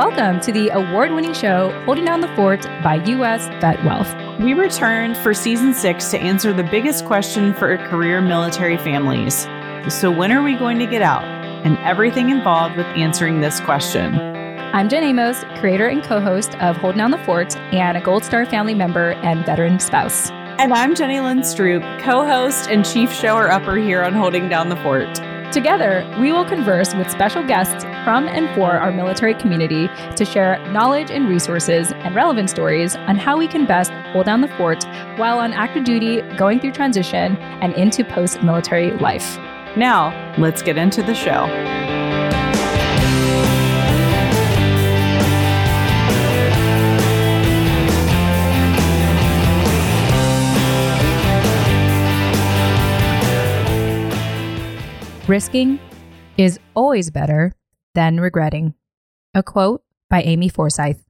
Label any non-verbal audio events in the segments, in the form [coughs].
welcome to the award winning show Holding Down the Fort by U.S. Vet Wealth. We returned for season six to answer the biggest question for career military families. So, when are we going to get out? And everything involved with answering this question. I'm Jen Amos, creator and co host of Holding Down the Fort and a Gold Star family member and veteran spouse. And I'm Jenny Lynn Stroop, co host and chief shower upper here on Holding Down the Fort. Together, we will converse with special guests from and for our military community to share knowledge and resources and relevant stories on how we can best hold down the fort while on active duty, going through transition, and into post military life. Now, let's get into the show. Risking is always better than regretting. A quote by Amy Forsyth.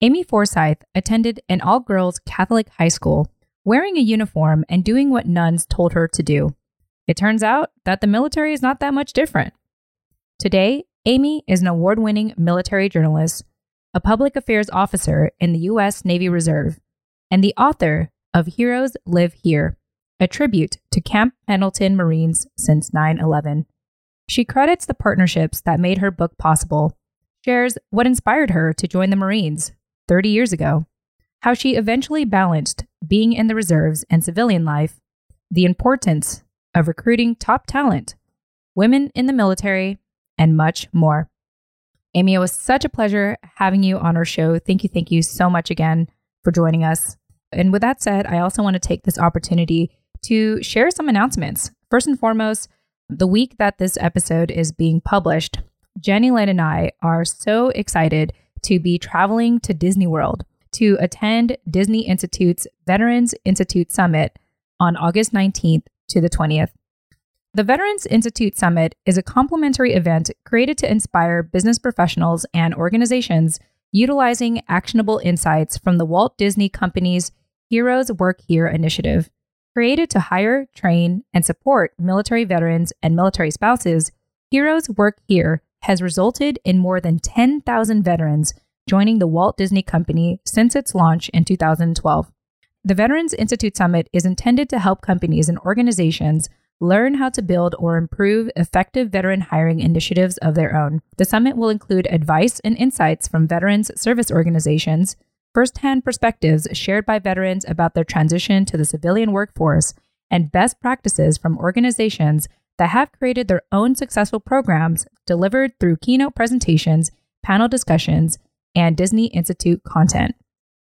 Amy Forsyth attended an all girls Catholic high school, wearing a uniform and doing what nuns told her to do. It turns out that the military is not that much different. Today, Amy is an award winning military journalist, a public affairs officer in the U.S. Navy Reserve, and the author of Heroes Live Here a tribute to Camp Pendleton Marines since 9 11. She credits the partnerships that made her book possible, shares what inspired her to join the Marines 30 years ago, how she eventually balanced being in the reserves and civilian life, the importance of recruiting top talent, women in the military, and much more. Amy, it was such a pleasure having you on our show. Thank you, thank you so much again for joining us. And with that said, I also want to take this opportunity to share some announcements. First and foremost, the week that this episode is being published, Jenny Lynn and I are so excited to be traveling to Disney World to attend Disney Institute's Veterans Institute Summit on August 19th to the 20th. The Veterans Institute Summit is a complimentary event created to inspire business professionals and organizations utilizing actionable insights from the Walt Disney Company's Heroes Work Here initiative. Created to hire, train, and support military veterans and military spouses, Heroes Work Here has resulted in more than 10,000 veterans joining the Walt Disney Company since its launch in 2012. The Veterans Institute Summit is intended to help companies and organizations learn how to build or improve effective veteran hiring initiatives of their own. The summit will include advice and insights from veterans service organizations, firsthand perspectives shared by veterans about their transition to the civilian workforce, and best practices from organizations that have created their own successful programs delivered through keynote presentations, panel discussions, and Disney Institute content.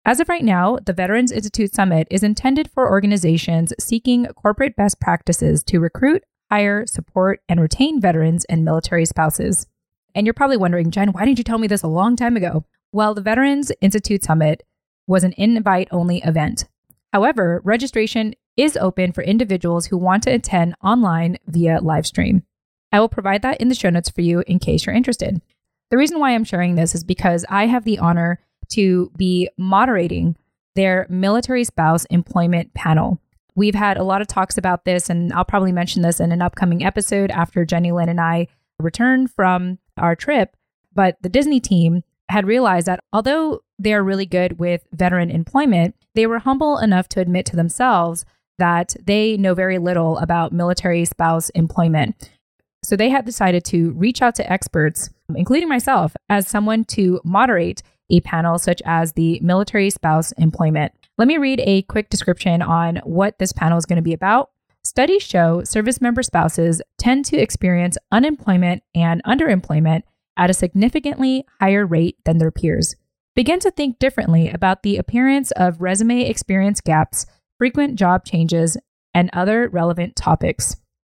As of right now, the Veterans Institute Summit is intended for organizations seeking corporate best practices to recruit, hire, support, and retain veterans and military spouses. And you're probably wondering, Jen, why didn't you tell me this a long time ago? Well, the Veterans Institute Summit was an invite only event. However, registration is open for individuals who want to attend online via live stream. I will provide that in the show notes for you in case you're interested. The reason why I'm sharing this is because I have the honor to be moderating their military spouse employment panel. We've had a lot of talks about this, and I'll probably mention this in an upcoming episode after Jenny Lynn and I return from our trip. But the Disney team had realized that although they are really good with veteran employment, they were humble enough to admit to themselves that they know very little about military spouse employment. So they had decided to reach out to experts, including myself, as someone to moderate a panel such as the military spouse employment. Let me read a quick description on what this panel is going to be about. Studies show service member spouses tend to experience unemployment and underemployment at a significantly higher rate than their peers. Begin to think differently about the appearance of resume experience gaps, frequent job changes, and other relevant topics.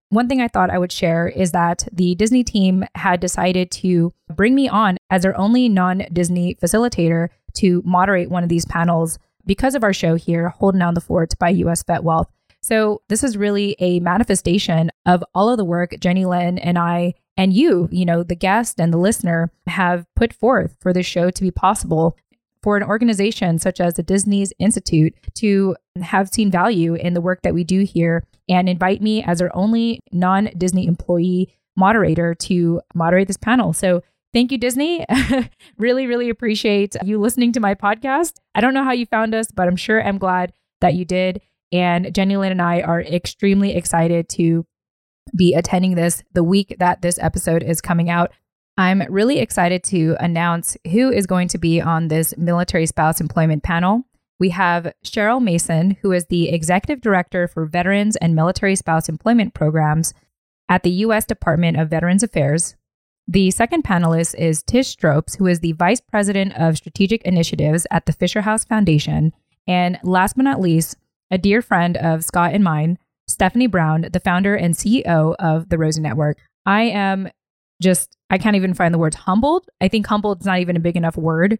One thing I thought I would share is that the Disney team had decided to bring me on as their only non Disney facilitator to moderate one of these panels because of our show here, Holding Down the Fort by US Vet Wealth. So, this is really a manifestation of all of the work Jenny Lynn and I and you, you know, the guest and the listener have put forth for this show to be possible for an organization such as the Disney's Institute to have seen value in the work that we do here and invite me as their only non Disney employee moderator to moderate this panel. So thank you, Disney. [laughs] really, really appreciate you listening to my podcast. I don't know how you found us, but I'm sure I'm glad that you did. And Jenny Lynn and I are extremely excited to be attending this the week that this episode is coming out. I'm really excited to announce who is going to be on this military spouse employment panel. We have Cheryl Mason, who is the Executive Director for Veterans and Military Spouse Employment Programs at the U.S. Department of Veterans Affairs. The second panelist is Tish Stropes, who is the Vice President of Strategic Initiatives at the Fisher House Foundation. And last but not least, a dear friend of Scott and mine, Stephanie Brown, the founder and CEO of the Rosie Network. I am just, I can't even find the words humbled. I think humbled is not even a big enough word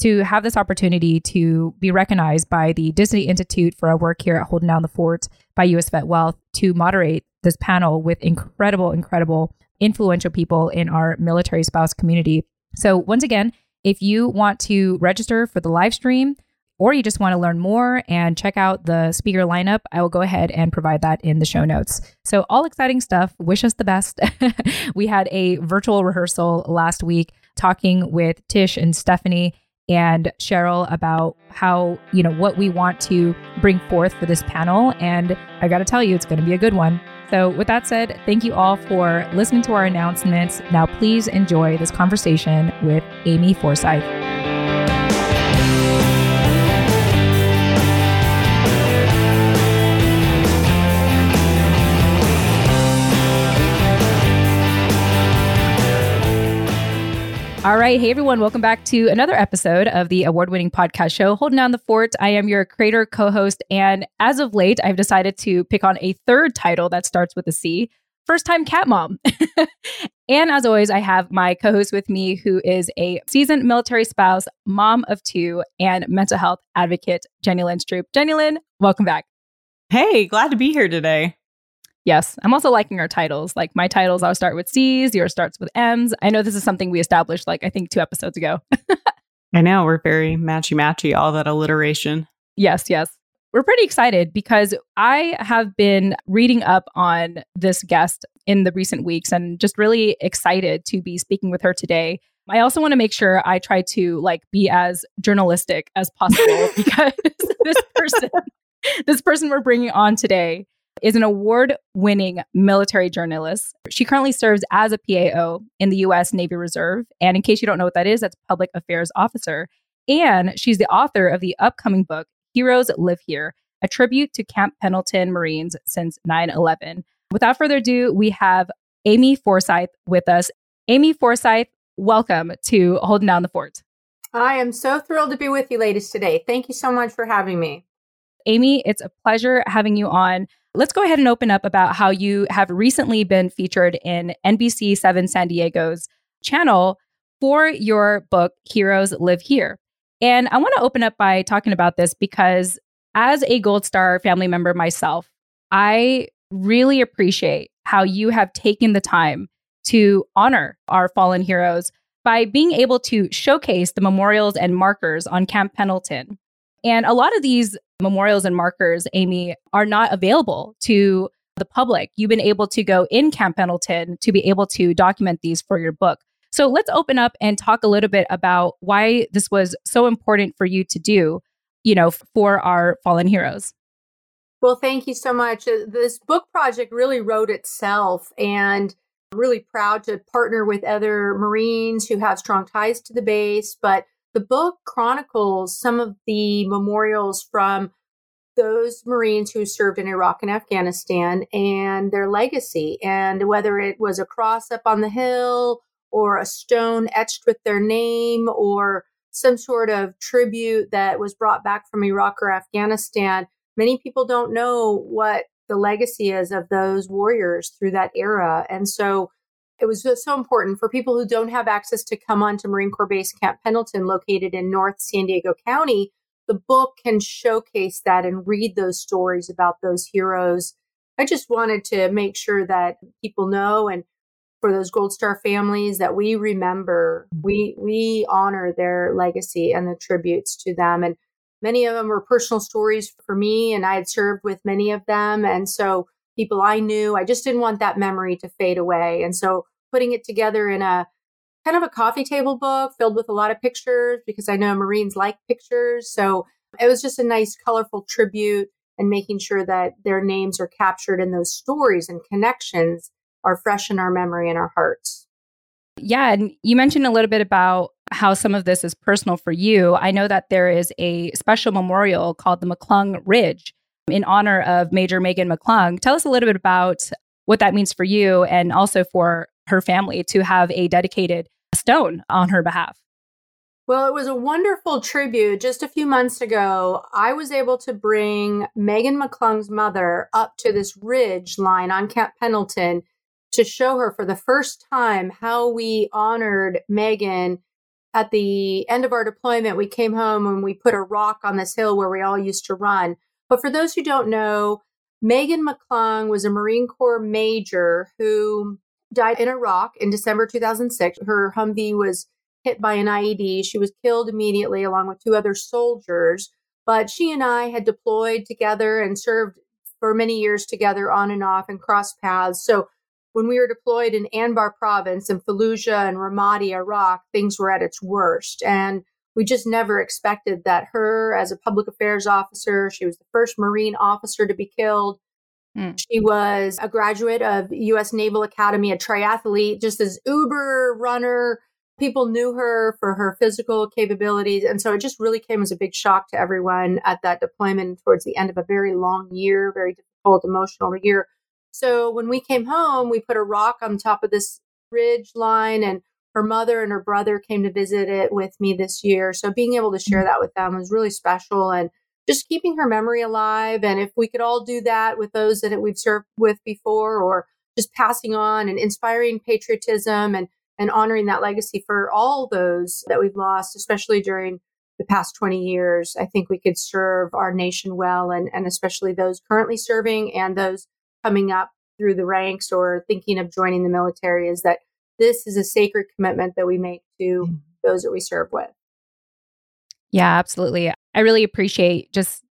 to have this opportunity to be recognized by the Disney Institute for our work here at Holding Down the Fort by US Vet Wealth to moderate this panel with incredible, incredible, influential people in our military spouse community. So, once again, if you want to register for the live stream, or you just want to learn more and check out the speaker lineup, I will go ahead and provide that in the show notes. So, all exciting stuff. Wish us the best. [laughs] we had a virtual rehearsal last week talking with Tish and Stephanie and Cheryl about how, you know, what we want to bring forth for this panel. And I got to tell you, it's going to be a good one. So, with that said, thank you all for listening to our announcements. Now, please enjoy this conversation with Amy Forsyth. All right. Hey, everyone. Welcome back to another episode of the award winning podcast show, Holding Down the Fort. I am your creator, co host. And as of late, I've decided to pick on a third title that starts with a C First Time Cat Mom. [laughs] and as always, I have my co host with me, who is a seasoned military spouse, mom of two, and mental health advocate, Jenny Lynn Stroop. Jenny Lynn, welcome back. Hey, glad to be here today. Yes, I'm also liking our titles. Like my titles all start with C's, yours starts with M's. I know this is something we established like I think two episodes ago. [laughs] I know we're very matchy matchy, all that alliteration. Yes, yes. We're pretty excited because I have been reading up on this guest in the recent weeks and just really excited to be speaking with her today. I also want to make sure I try to like be as journalistic as possible [laughs] because [laughs] this person this person we're bringing on today is an award winning military journalist. She currently serves as a PAO in the U.S. Navy Reserve. And in case you don't know what that is, that's Public Affairs Officer. And she's the author of the upcoming book, Heroes Live Here, a tribute to Camp Pendleton Marines since 9 11. Without further ado, we have Amy Forsyth with us. Amy Forsyth, welcome to Holding Down the Fort. I am so thrilled to be with you ladies today. Thank you so much for having me. Amy, it's a pleasure having you on. Let's go ahead and open up about how you have recently been featured in NBC 7 San Diego's channel for your book, Heroes Live Here. And I want to open up by talking about this because as a Gold Star family member myself, I really appreciate how you have taken the time to honor our fallen heroes by being able to showcase the memorials and markers on Camp Pendleton. And a lot of these memorials and markers, Amy, are not available to the public. You've been able to go in Camp Pendleton to be able to document these for your book. So let's open up and talk a little bit about why this was so important for you to do, you know, for our fallen heroes. Well, thank you so much. Uh, this book project really wrote itself and I'm really proud to partner with other Marines who have strong ties to the base, but the book chronicles some of the memorials from those Marines who served in Iraq and Afghanistan and their legacy, and whether it was a cross up on the hill or a stone etched with their name or some sort of tribute that was brought back from Iraq or Afghanistan. Many people don't know what the legacy is of those warriors through that era. And so it was just so important for people who don't have access to come on to Marine Corps Base Camp Pendleton, located in North San Diego County. The book can showcase that and read those stories about those heroes. I just wanted to make sure that people know and for those Gold Star families that we remember, we we honor their legacy and the tributes to them. And many of them were personal stories for me, and I had served with many of them, and so people I knew. I just didn't want that memory to fade away, and so putting it together in a kind of a coffee table book filled with a lot of pictures because I know Marines like pictures. So it was just a nice, colorful tribute and making sure that their names are captured in those stories and connections are fresh in our memory and our hearts. Yeah. And you mentioned a little bit about how some of this is personal for you. I know that there is a special memorial called the McClung Ridge in honor of Major Megan McClung. Tell us a little bit about what that means for you and also for her family to have a dedicated stone on her behalf. Well, it was a wonderful tribute. Just a few months ago, I was able to bring Megan McClung's mother up to this ridge line on Camp Pendleton to show her for the first time how we honored Megan. At the end of our deployment, we came home and we put a rock on this hill where we all used to run. But for those who don't know, Megan McClung was a Marine Corps major who died in Iraq in December 2006. Her Humvee was hit by an IED. She was killed immediately along with two other soldiers. But she and I had deployed together and served for many years together on and off and crossed paths. So when we were deployed in Anbar province in Fallujah and Ramadi, Iraq, things were at its worst. And we just never expected that her, as a public affairs officer, she was the first Marine officer to be killed. Mm. She was a graduate of U.S. Naval Academy, a triathlete, just as uber runner. People knew her for her physical capabilities. And so it just really came as a big shock to everyone at that deployment towards the end of a very long year, very difficult, emotional year. So when we came home, we put a rock on top of this ridge line and her mother and her brother came to visit it with me this year. So being able to share mm-hmm. that with them was really special and just keeping her memory alive. And if we could all do that with those that we've served with before, or just passing on and inspiring patriotism and, and honoring that legacy for all those that we've lost, especially during the past 20 years, I think we could serve our nation well and, and especially those currently serving and those coming up through the ranks or thinking of joining the military is that this is a sacred commitment that we make to mm. those that we serve with. Yeah, absolutely. I really appreciate just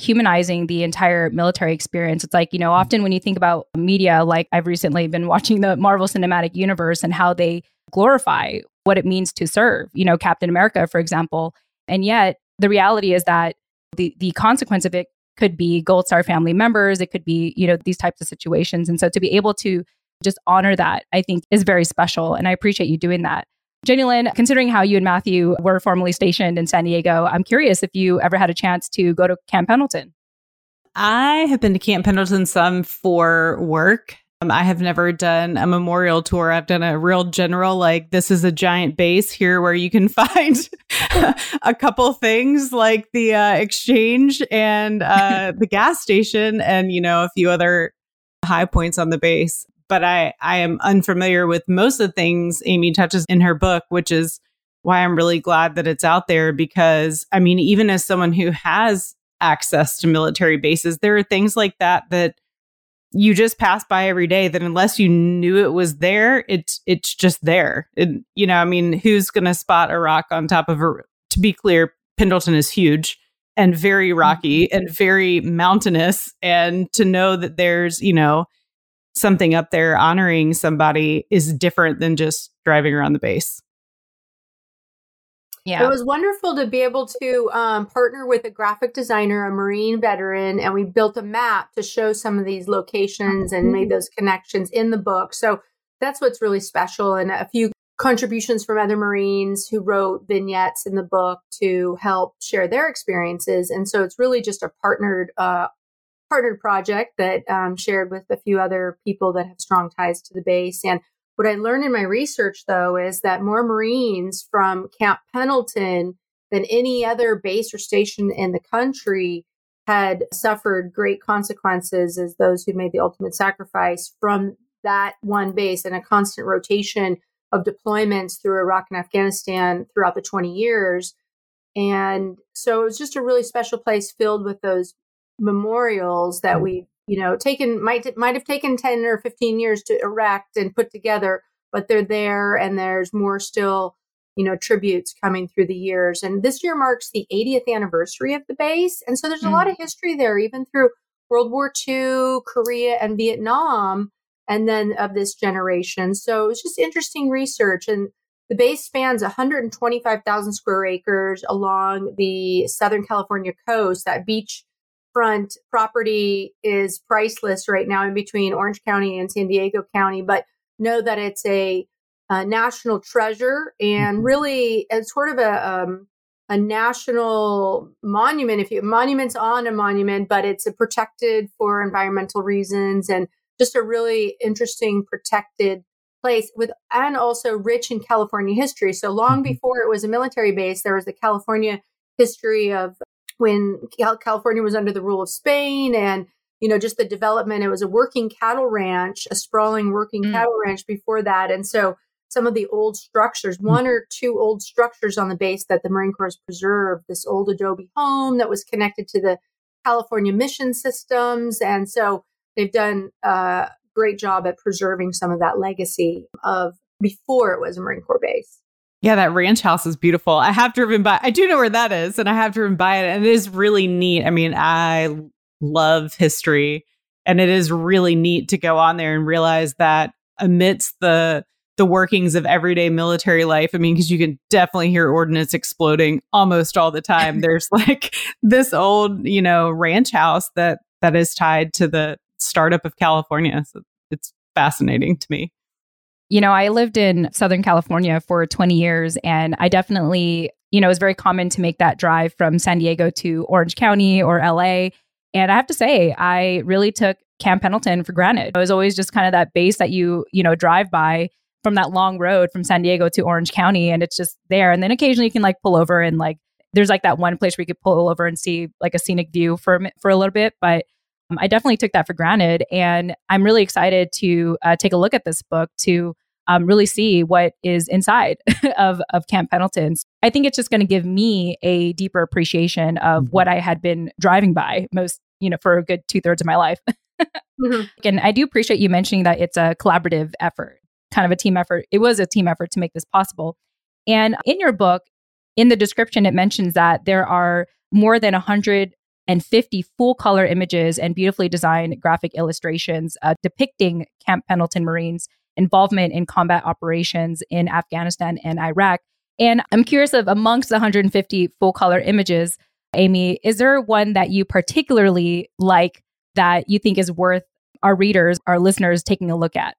humanizing the entire military experience. It's like, you know, often when you think about media, like I've recently been watching the Marvel Cinematic Universe and how they glorify what it means to serve, you know, Captain America, for example. And yet the reality is that the the consequence of it could be Gold Star family members, it could be, you know, these types of situations. And so to be able to just honor that, I think is very special. And I appreciate you doing that. Jenny Lynn, considering how you and Matthew were formerly stationed in San Diego, I'm curious if you ever had a chance to go to Camp Pendleton. I have been to Camp Pendleton some for work. Um, I have never done a memorial tour. I've done a real general, like, this is a giant base here where you can [laughs] find a couple things like the uh, exchange and uh, [laughs] the gas station and, you know, a few other high points on the base but I, I am unfamiliar with most of the things Amy touches in her book, which is why I'm really glad that it's out there because I mean, even as someone who has access to military bases, there are things like that that you just pass by every day that unless you knew it was there, it's it's just there. And you know, I mean, who's going to spot a rock on top of a to be clear, Pendleton is huge and very rocky mm-hmm. and very mountainous and to know that there's, you know, something up there honoring somebody is different than just driving around the base. Yeah. It was wonderful to be able to um, partner with a graphic designer, a Marine veteran, and we built a map to show some of these locations and made those connections in the book. So that's what's really special. And a few contributions from other Marines who wrote vignettes in the book to help share their experiences. And so it's really just a partnered uh, partnered project that um, shared with a few other people that have strong ties to the base. And what I learned in my research, though, is that more Marines from Camp Pendleton than any other base or station in the country had suffered great consequences as those who made the ultimate sacrifice from that one base and a constant rotation of deployments through Iraq and Afghanistan throughout the 20 years. And so it was just a really special place filled with those memorials that mm. we you know taken might might have taken 10 or 15 years to erect and put together but they're there and there's more still you know tributes coming through the years and this year marks the 80th anniversary of the base and so there's mm. a lot mm. of history there even through world war ii korea and vietnam and then of this generation so it's just interesting research and the base spans 125,000 square acres along the Southern California coast. That beachfront property is priceless right now in between Orange County and San Diego County, but know that it's a, a national treasure and mm-hmm. really it's sort of a, um, a national monument if you monuments on a monument but it's a protected for environmental reasons and just a really interesting protected place with and also rich in California history. So long mm-hmm. before it was a military base, there was the California history of when California was under the rule of Spain and you know just the development it was a working cattle ranch a sprawling working mm. cattle ranch before that and so some of the old structures mm. one or two old structures on the base that the marine corps has preserved this old adobe home that was connected to the california mission systems and so they've done a great job at preserving some of that legacy of before it was a Marine Corps base. Yeah, that ranch house is beautiful. I have driven by. I do know where that is, and I have driven by it, and it is really neat. I mean, I love history, and it is really neat to go on there and realize that amidst the the workings of everyday military life. I mean, because you can definitely hear ordnance exploding almost all the time. [laughs] There's like this old, you know, ranch house that that is tied to the startup of California. So it's fascinating to me. You know, I lived in Southern California for 20 years, and I definitely, you know, it was very common to make that drive from San Diego to Orange County or LA. And I have to say, I really took Camp Pendleton for granted. It was always just kind of that base that you, you know, drive by from that long road from San Diego to Orange County, and it's just there. And then occasionally you can like pull over and like, there's like that one place where you could pull over and see like a scenic view for for a little bit, but I definitely took that for granted. And I'm really excited to uh, take a look at this book to um, really see what is inside [laughs] of, of Camp Pendleton's. I think it's just going to give me a deeper appreciation of mm-hmm. what I had been driving by most, you know, for a good two thirds of my life. [laughs] mm-hmm. And I do appreciate you mentioning that it's a collaborative effort, kind of a team effort. It was a team effort to make this possible. And in your book, in the description, it mentions that there are more than 100 and 50 full color images and beautifully designed graphic illustrations uh, depicting Camp Pendleton Marines' involvement in combat operations in Afghanistan and Iraq. And I'm curious of amongst the 150 full color images, Amy, is there one that you particularly like that you think is worth our readers, our listeners taking a look at?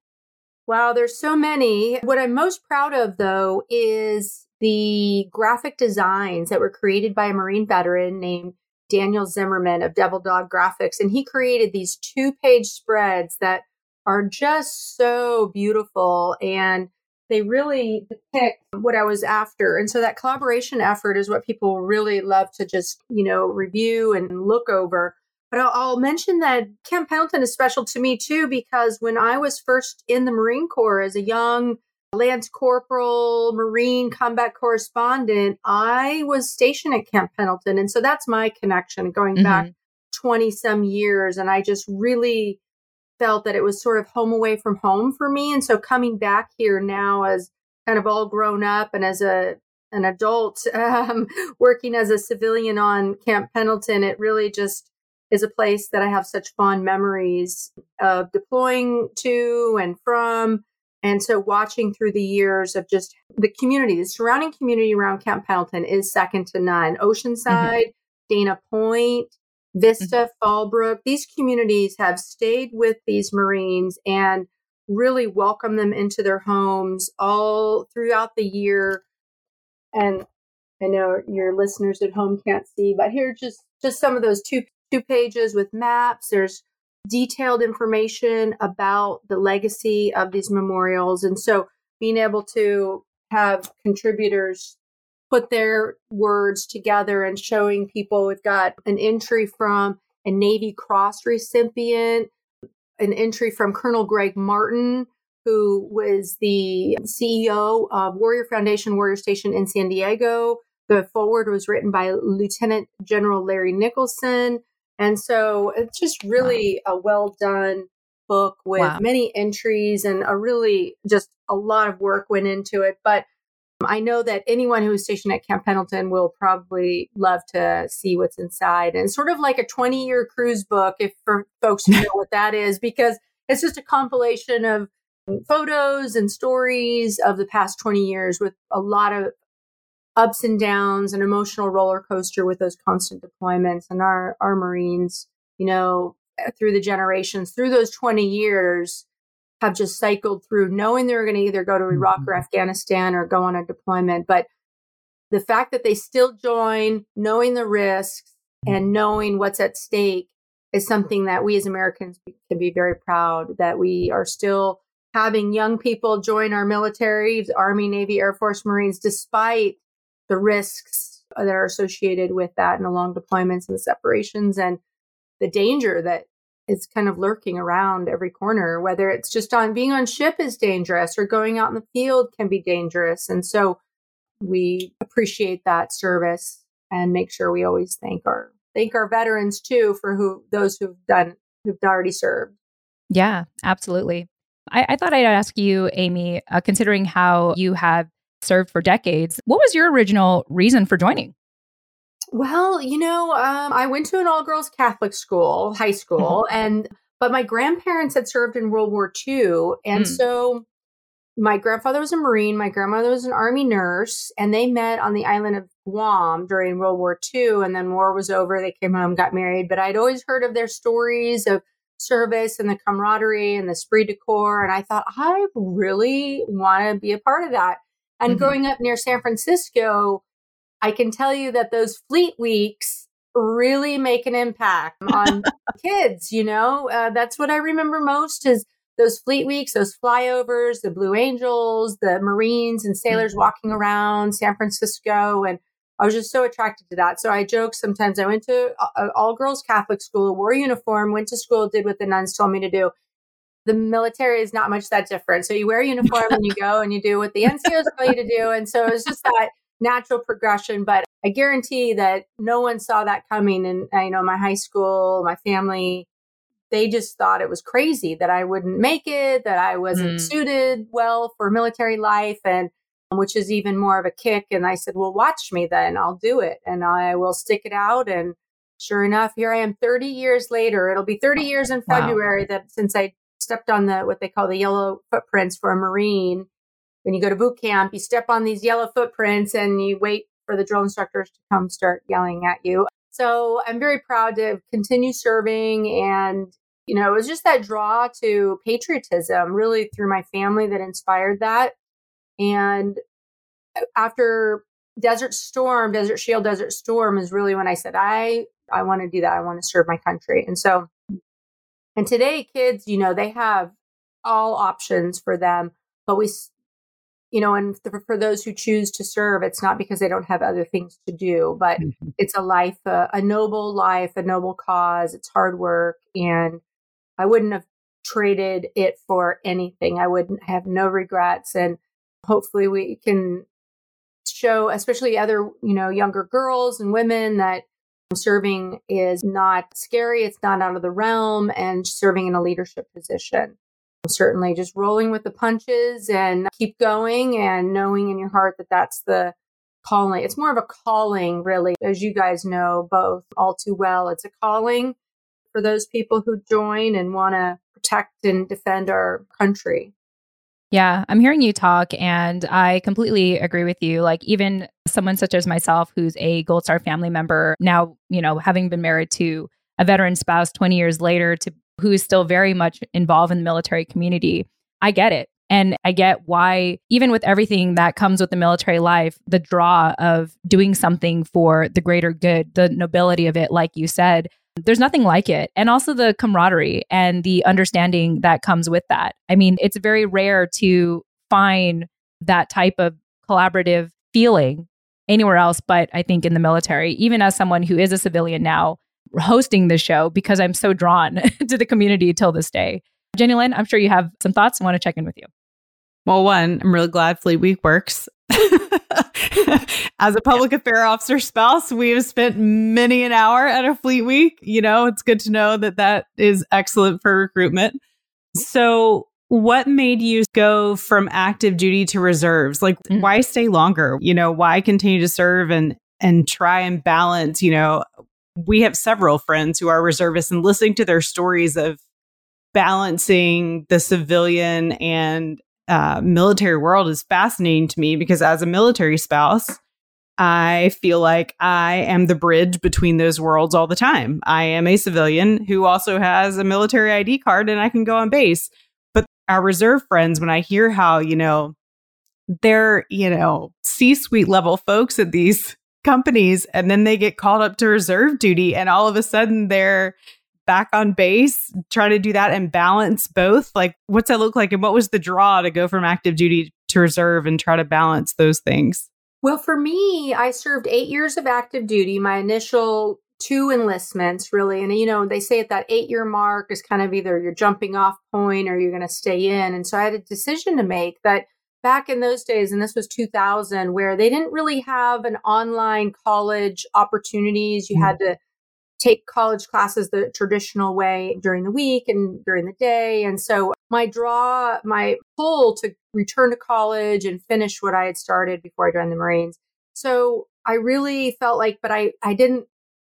Wow, there's so many. What I'm most proud of, though, is the graphic designs that were created by a Marine veteran named Daniel Zimmerman of Devil Dog Graphics, and he created these two page spreads that are just so beautiful and they really depict what I was after. And so that collaboration effort is what people really love to just, you know, review and look over. But I'll, I'll mention that Camp Pendleton is special to me too, because when I was first in the Marine Corps as a young Lance Corporal, Marine combat correspondent, I was stationed at Camp Pendleton. And so that's my connection going mm-hmm. back 20 some years. And I just really felt that it was sort of home away from home for me. And so coming back here now as kind of all grown up and as a an adult [laughs] um, working as a civilian on Camp Pendleton, it really just is a place that I have such fond memories of deploying to and from and so watching through the years of just the community, the surrounding community around Camp Pendleton is second to none. Oceanside, mm-hmm. Dana Point, Vista, mm-hmm. Fallbrook, these communities have stayed with these Marines and really welcome them into their homes all throughout the year. And I know your listeners at home can't see, but here just just some of those two two pages with maps. There's detailed information about the legacy of these memorials. And so being able to have contributors put their words together and showing people we've got an entry from a Navy Cross recipient, an entry from Colonel Greg Martin, who was the CEO of Warrior Foundation Warrior Station in San Diego. The foreword was written by Lieutenant General Larry Nicholson. And so it's just really wow. a well done book with wow. many entries and a really just a lot of work went into it. But I know that anyone who is stationed at Camp Pendleton will probably love to see what's inside. And sort of like a 20 year cruise book, if for folks who [laughs] know what that is, because it's just a compilation of photos and stories of the past 20 years with a lot of ups and downs, an emotional roller coaster with those constant deployments. And our, our Marines, you know, through the generations, through those 20 years, have just cycled through knowing they're going to either go to Iraq or mm-hmm. Afghanistan or go on a deployment. But the fact that they still join, knowing the risks and knowing what's at stake is something that we as Americans can be very proud that we are still having young people join our military, Army, Navy, Air Force, Marines, despite the risks that are associated with that and the long deployments and the separations and the danger that is kind of lurking around every corner, whether it's just on being on ship is dangerous or going out in the field can be dangerous. And so we appreciate that service and make sure we always thank our thank our veterans too for who those who've done who've already served. Yeah, absolutely. I, I thought I'd ask you, Amy, uh, considering how you have served for decades, what was your original reason for joining? Well, you know, um, I went to an all girls Catholic school, high school, mm-hmm. and but my grandparents had served in World War II, and mm. so my grandfather was a Marine, my grandmother was an Army nurse, and they met on the island of Guam during World War II. And then war was over, they came home, got married. But I'd always heard of their stories of service and the camaraderie and the esprit de corps. And I thought, I really want to be a part of that. And mm-hmm. growing up near San Francisco, I can tell you that those fleet weeks really make an impact [laughs] on kids. You know, uh, that's what I remember most is those fleet weeks, those flyovers, the Blue Angels, the Marines and sailors mm-hmm. walking around San Francisco. And I was just so attracted to that. So I joke sometimes I went to all girls Catholic school, wore a uniform, went to school, did what the nuns told me to do. The military is not much that different. So you wear a uniform and you go and you do what the NCOs tell you to do. And so it's just that natural progression. But I guarantee that no one saw that coming. And I know my high school, my family, they just thought it was crazy that I wouldn't make it, that I wasn't mm. suited well for military life, and which is even more of a kick. And I said, Well, watch me then, I'll do it and I will stick it out. And sure enough, here I am 30 years later. It'll be 30 years in February wow. that since I stepped on the what they call the yellow footprints for a Marine. When you go to boot camp, you step on these yellow footprints and you wait for the drill instructors to come start yelling at you. So I'm very proud to continue serving. And, you know, it was just that draw to patriotism really through my family that inspired that. And uh, after Desert Storm, Desert Shield, Desert Storm is really when I said, I, I want to do that. I want to serve my country. And so, and today kids, you know, they have all options for them, but we you know, and th- for those who choose to serve, it's not because they don't have other things to do, but mm-hmm. it's a life, uh, a noble life, a noble cause. It's hard work. And I wouldn't have traded it for anything. I wouldn't have no regrets. And hopefully we can show, especially other, you know, younger girls and women that serving is not scary. It's not out of the realm and serving in a leadership position certainly just rolling with the punches and keep going and knowing in your heart that that's the calling. It's more of a calling, really, as you guys know both all too well. It's a calling for those people who join and want to protect and defend our country. Yeah, I'm hearing you talk and I completely agree with you. Like, even someone such as myself, who's a Gold Star family member, now, you know, having been married to a veteran spouse 20 years later to who is still very much involved in the military community, I get it. And I get why, even with everything that comes with the military life, the draw of doing something for the greater good, the nobility of it, like you said, there's nothing like it. And also the camaraderie and the understanding that comes with that. I mean, it's very rare to find that type of collaborative feeling anywhere else, but I think in the military, even as someone who is a civilian now, hosting the show because I'm so drawn [laughs] to the community till this day. Jenny Lynn, I'm sure you have some thoughts. I want to check in with you. Well, one, I'm really glad Fleet Week works. [laughs] As a public affair officer spouse, we have spent many an hour at a Fleet Week. You know, it's good to know that that is excellent for recruitment. So, what made you go from active duty to reserves? Like, mm-hmm. why stay longer? You know, why continue to serve and and try and balance, you know, we have several friends who are reservists and listening to their stories of balancing the civilian and uh, military world is fascinating to me because as a military spouse, I feel like I am the bridge between those worlds all the time. I am a civilian who also has a military ID card and I can go on base. But our reserve friends, when I hear how, you know, they're, you know, C suite level folks at these [laughs] companies and then they get called up to reserve duty and all of a sudden they're back on base trying to do that and balance both like what's that look like and what was the draw to go from active duty to reserve and try to balance those things well for me i served eight years of active duty my initial two enlistments really and you know they say at that eight year mark is kind of either your jumping off point or you're going to stay in and so i had a decision to make that back in those days, and this was 2000, where they didn't really have an online college opportunities. You mm-hmm. had to take college classes the traditional way during the week and during the day. And so my draw, my pull to return to college and finish what I had started before I joined the Marines. So I really felt like, but I, I didn't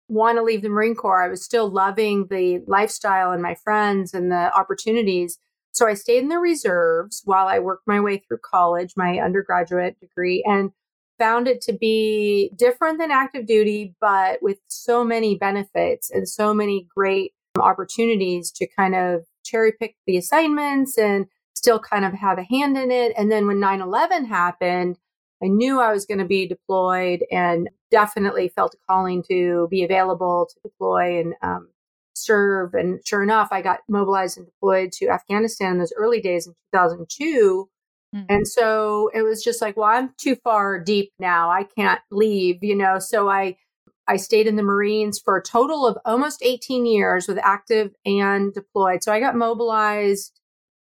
want to leave the Marine Corps. I was still loving the lifestyle and my friends and the opportunities. So I stayed in the reserves while I worked my way through college, my undergraduate degree, and found it to be different than active duty, but with so many benefits and so many great opportunities to kind of cherry pick the assignments and still kind of have a hand in it. And then when 9 11 happened, I knew I was going to be deployed and definitely felt a calling to be available to deploy and um, serve. And sure enough, I got mobilized and deployed to Afghanistan in those early days in 2002. Mm-hmm. And so it was just like, well, I'm too far deep now. I can't leave, you know. So I I stayed in the Marines for a total of almost 18 years with active and deployed. So I got mobilized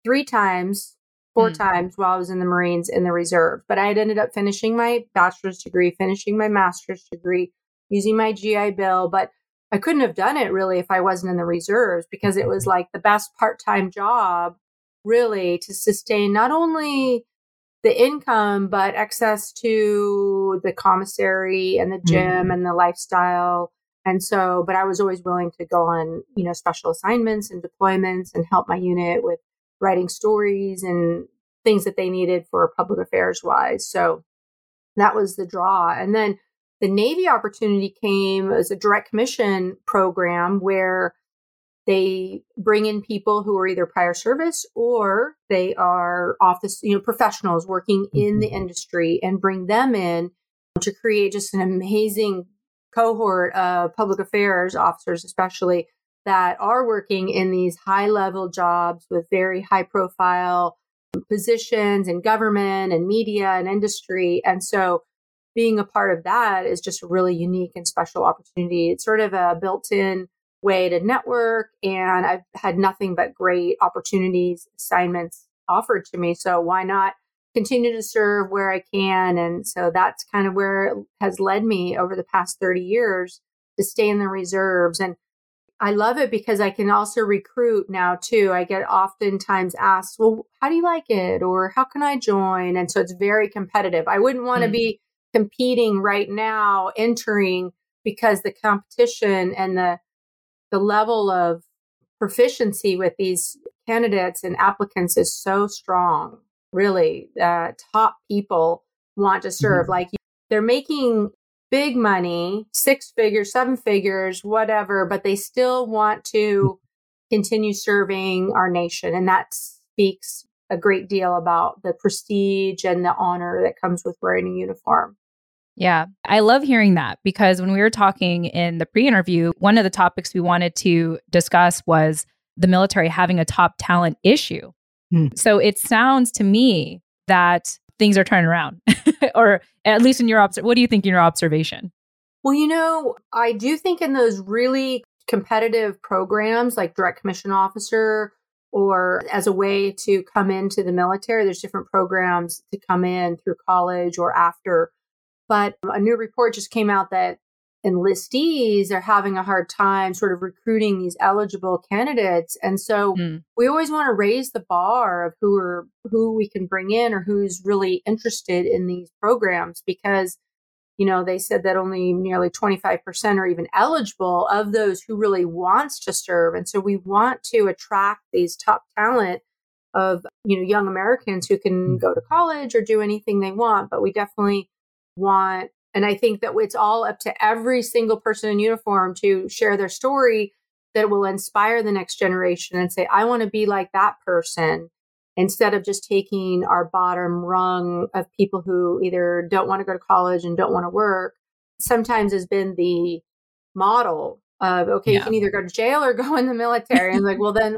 three times, four mm. times while I was in the Marines in the reserve. But I had ended up finishing my bachelor's degree, finishing my master's degree, using my GI Bill. But I couldn't have done it really if I wasn't in the reserves because it was mm-hmm. like the best part time job really to sustain not only the income but access to the commissary and the gym mm-hmm. and the lifestyle. And so but i was always willing to go on you know special assignments and deployments and help my unit with writing stories and things that they needed for public affairs wise. So that was the draw. And then the Navy opportunity came as a direct commission program where they bring in people who are either prior service or they are office, you know, professionals working in the mm-hmm. industry and bring them in to create just an amazing cohort of public affairs officers, especially that are working in these high level jobs with very high profile positions in government and media and industry. And so being a part of that is just a really unique and special opportunity. It's sort of a built in way to network, and I've had nothing but great opportunities, assignments offered to me. So why not continue to serve where I can? And so that's kind of where it has led me over the past 30 years to stay in the reserves. And I love it because I can also recruit now too. I get oftentimes asked, well, how do you like it? Or how can I join? And so it's very competitive. I wouldn't want to mm. be competing right now, entering because the competition and the the level of proficiency with these candidates and applicants is so strong. Really, uh, top people want to serve. Mm-hmm. Like they're making big money, six figures, seven figures, whatever, but they still want to continue serving our nation, and that speaks a great deal about the prestige and the honor that comes with wearing a uniform. Yeah, I love hearing that because when we were talking in the pre interview, one of the topics we wanted to discuss was the military having a top talent issue. Hmm. So it sounds to me that things are turning around, [laughs] or at least in your observation. What do you think in your observation? Well, you know, I do think in those really competitive programs like direct commission officer or as a way to come into the military, there's different programs to come in through college or after but a new report just came out that enlistees are having a hard time sort of recruiting these eligible candidates and so mm. we always want to raise the bar of who are who we can bring in or who's really interested in these programs because you know, they said that only nearly 25% are even eligible of those who really wants to serve. And so we want to attract these top talent of, you know, young Americans who can go to college or do anything they want, but we definitely want and I think that it's all up to every single person in uniform to share their story that will inspire the next generation and say, I want to be like that person instead of just taking our bottom rung of people who either don't want to go to college and don't want to work sometimes has been the model of okay yeah. you can either go to jail or go in the military and like well then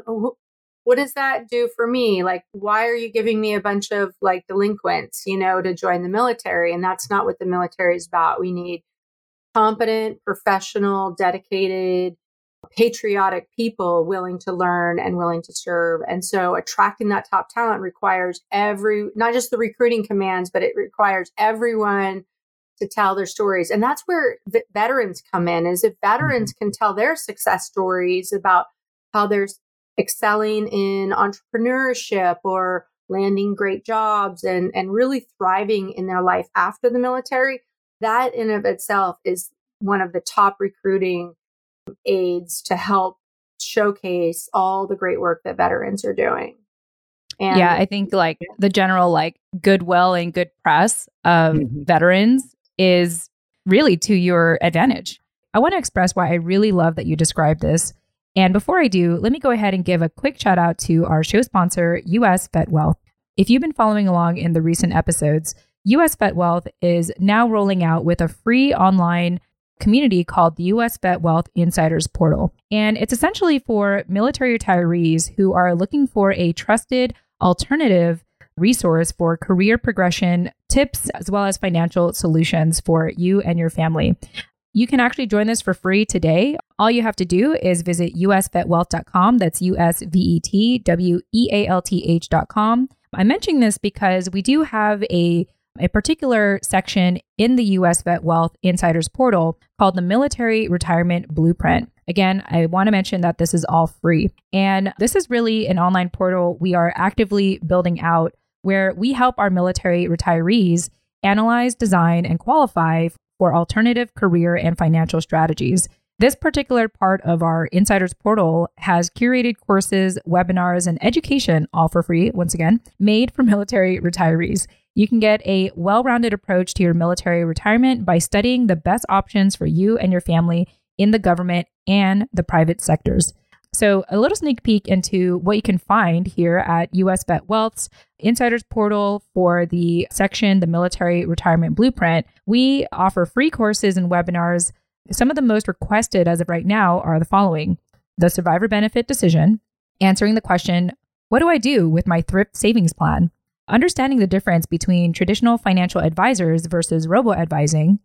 what does that do for me like why are you giving me a bunch of like delinquents you know to join the military and that's not what the military is about we need competent professional dedicated patriotic people willing to learn and willing to serve. And so attracting that top talent requires every, not just the recruiting commands, but it requires everyone to tell their stories. And that's where veterans come in is if veterans mm-hmm. can tell their success stories about how they're excelling in entrepreneurship or landing great jobs and, and really thriving in their life after the military, that in of itself is one of the top recruiting aids to help showcase all the great work that veterans are doing. And yeah, I think like the general like goodwill and good press of mm-hmm. veterans is really to your advantage. I want to express why I really love that you described this. And before I do, let me go ahead and give a quick shout out to our show sponsor, US Vet Wealth. If you've been following along in the recent episodes, US Vet Wealth is now rolling out with a free online community called the US Vet Wealth Insiders Portal. And it's essentially for military retirees who are looking for a trusted alternative resource for career progression tips as well as financial solutions for you and your family. You can actually join this for free today. All you have to do is visit usvetwealth.com. That's U S V E T W E A L T H.com. I'm mentioning this because we do have a a particular section in the US Vet Wealth Insiders portal called the Military Retirement Blueprint. Again, I want to mention that this is all free. And this is really an online portal we are actively building out where we help our military retirees analyze, design, and qualify for alternative career and financial strategies. This particular part of our Insiders portal has curated courses, webinars, and education, all for free, once again, made for military retirees. You can get a well rounded approach to your military retirement by studying the best options for you and your family in the government and the private sectors. So, a little sneak peek into what you can find here at US Vet Wealth's Insiders Portal for the section, the Military Retirement Blueprint. We offer free courses and webinars. Some of the most requested as of right now are the following the survivor benefit decision, answering the question, What do I do with my thrift savings plan? understanding the difference between traditional financial advisors versus robo advising.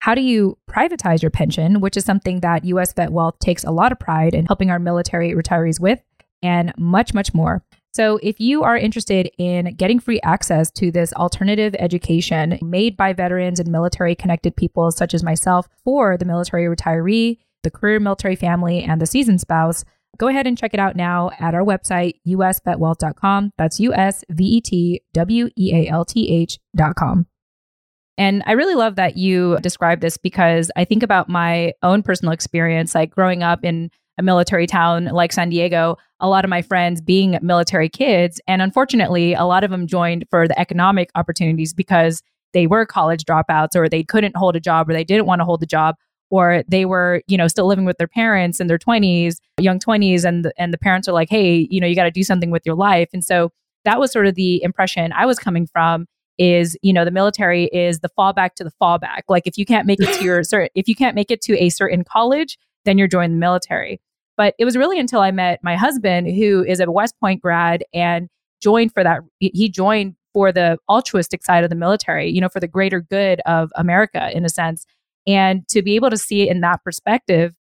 How do you privatize your pension, which is something that US Vet Wealth takes a lot of pride in helping our military retirees with, and much, much more. So, if you are interested in getting free access to this alternative education made by veterans and military connected people such as myself for the military retiree, the career military family, and the seasoned spouse, Go ahead and check it out now at our website, usvetwealth.com. That's U S V E T W E A L T H.com. And I really love that you describe this because I think about my own personal experience, like growing up in a military town like San Diego, a lot of my friends being military kids. And unfortunately, a lot of them joined for the economic opportunities because they were college dropouts or they couldn't hold a job or they didn't want to hold a job or they were you know still living with their parents in their 20s young 20s and the, and the parents are like hey you know you got to do something with your life and so that was sort of the impression i was coming from is you know the military is the fallback to the fallback. Like if you can't make it to your [laughs] certain if you can't make it to a certain college then you're joining the military. But it was really until i met my husband who is a west point grad and joined for that he joined for the altruistic side of the military you know for the greater good of america in a sense. And to be able to see it in that perspective,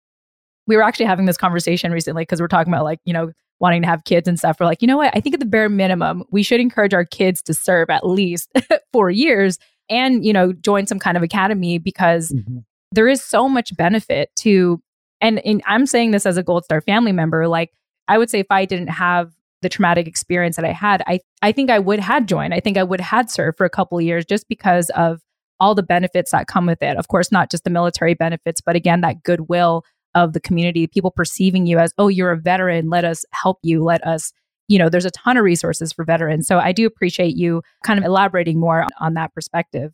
we were actually having this conversation recently because we're talking about like, you know, wanting to have kids and stuff. We're like, you know what? I think at the bare minimum, we should encourage our kids to serve at least [laughs] four years and, you know, join some kind of academy because mm-hmm. there is so much benefit to, and, and I'm saying this as a Gold Star family member, like I would say if I didn't have the traumatic experience that I had, I, I think I would had joined. I think I would had served for a couple of years just because of all the benefits that come with it. Of course, not just the military benefits, but again, that goodwill of the community, people perceiving you as, oh, you're a veteran, let us help you, let us, you know, there's a ton of resources for veterans. So I do appreciate you kind of elaborating more on that perspective.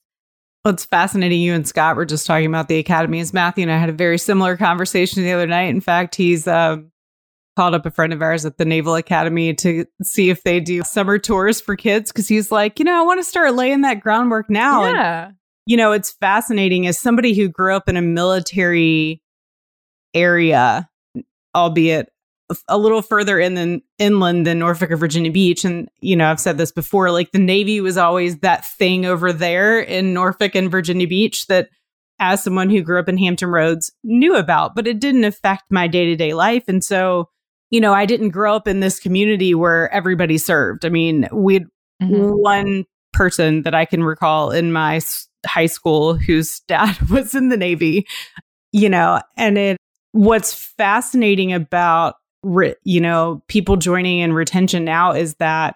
Well, it's fascinating. You and Scott were just talking about the academy. As Matthew and I had a very similar conversation the other night. In fact, he's um, called up a friend of ours at the Naval Academy to see if they do summer tours for kids because he's like, you know, I want to start laying that groundwork now. Yeah. And, you know, it's fascinating as somebody who grew up in a military area, albeit a little further in than inland than Norfolk or Virginia Beach. And, you know, I've said this before, like the Navy was always that thing over there in Norfolk and Virginia Beach that as someone who grew up in Hampton Roads knew about, but it didn't affect my day to day life. And so, you know, I didn't grow up in this community where everybody served. I mean, we had mm-hmm. one person that I can recall in my high school whose [laughs] dad was in the Navy, you know, and it, what's fascinating about re- you know, people joining in retention now is that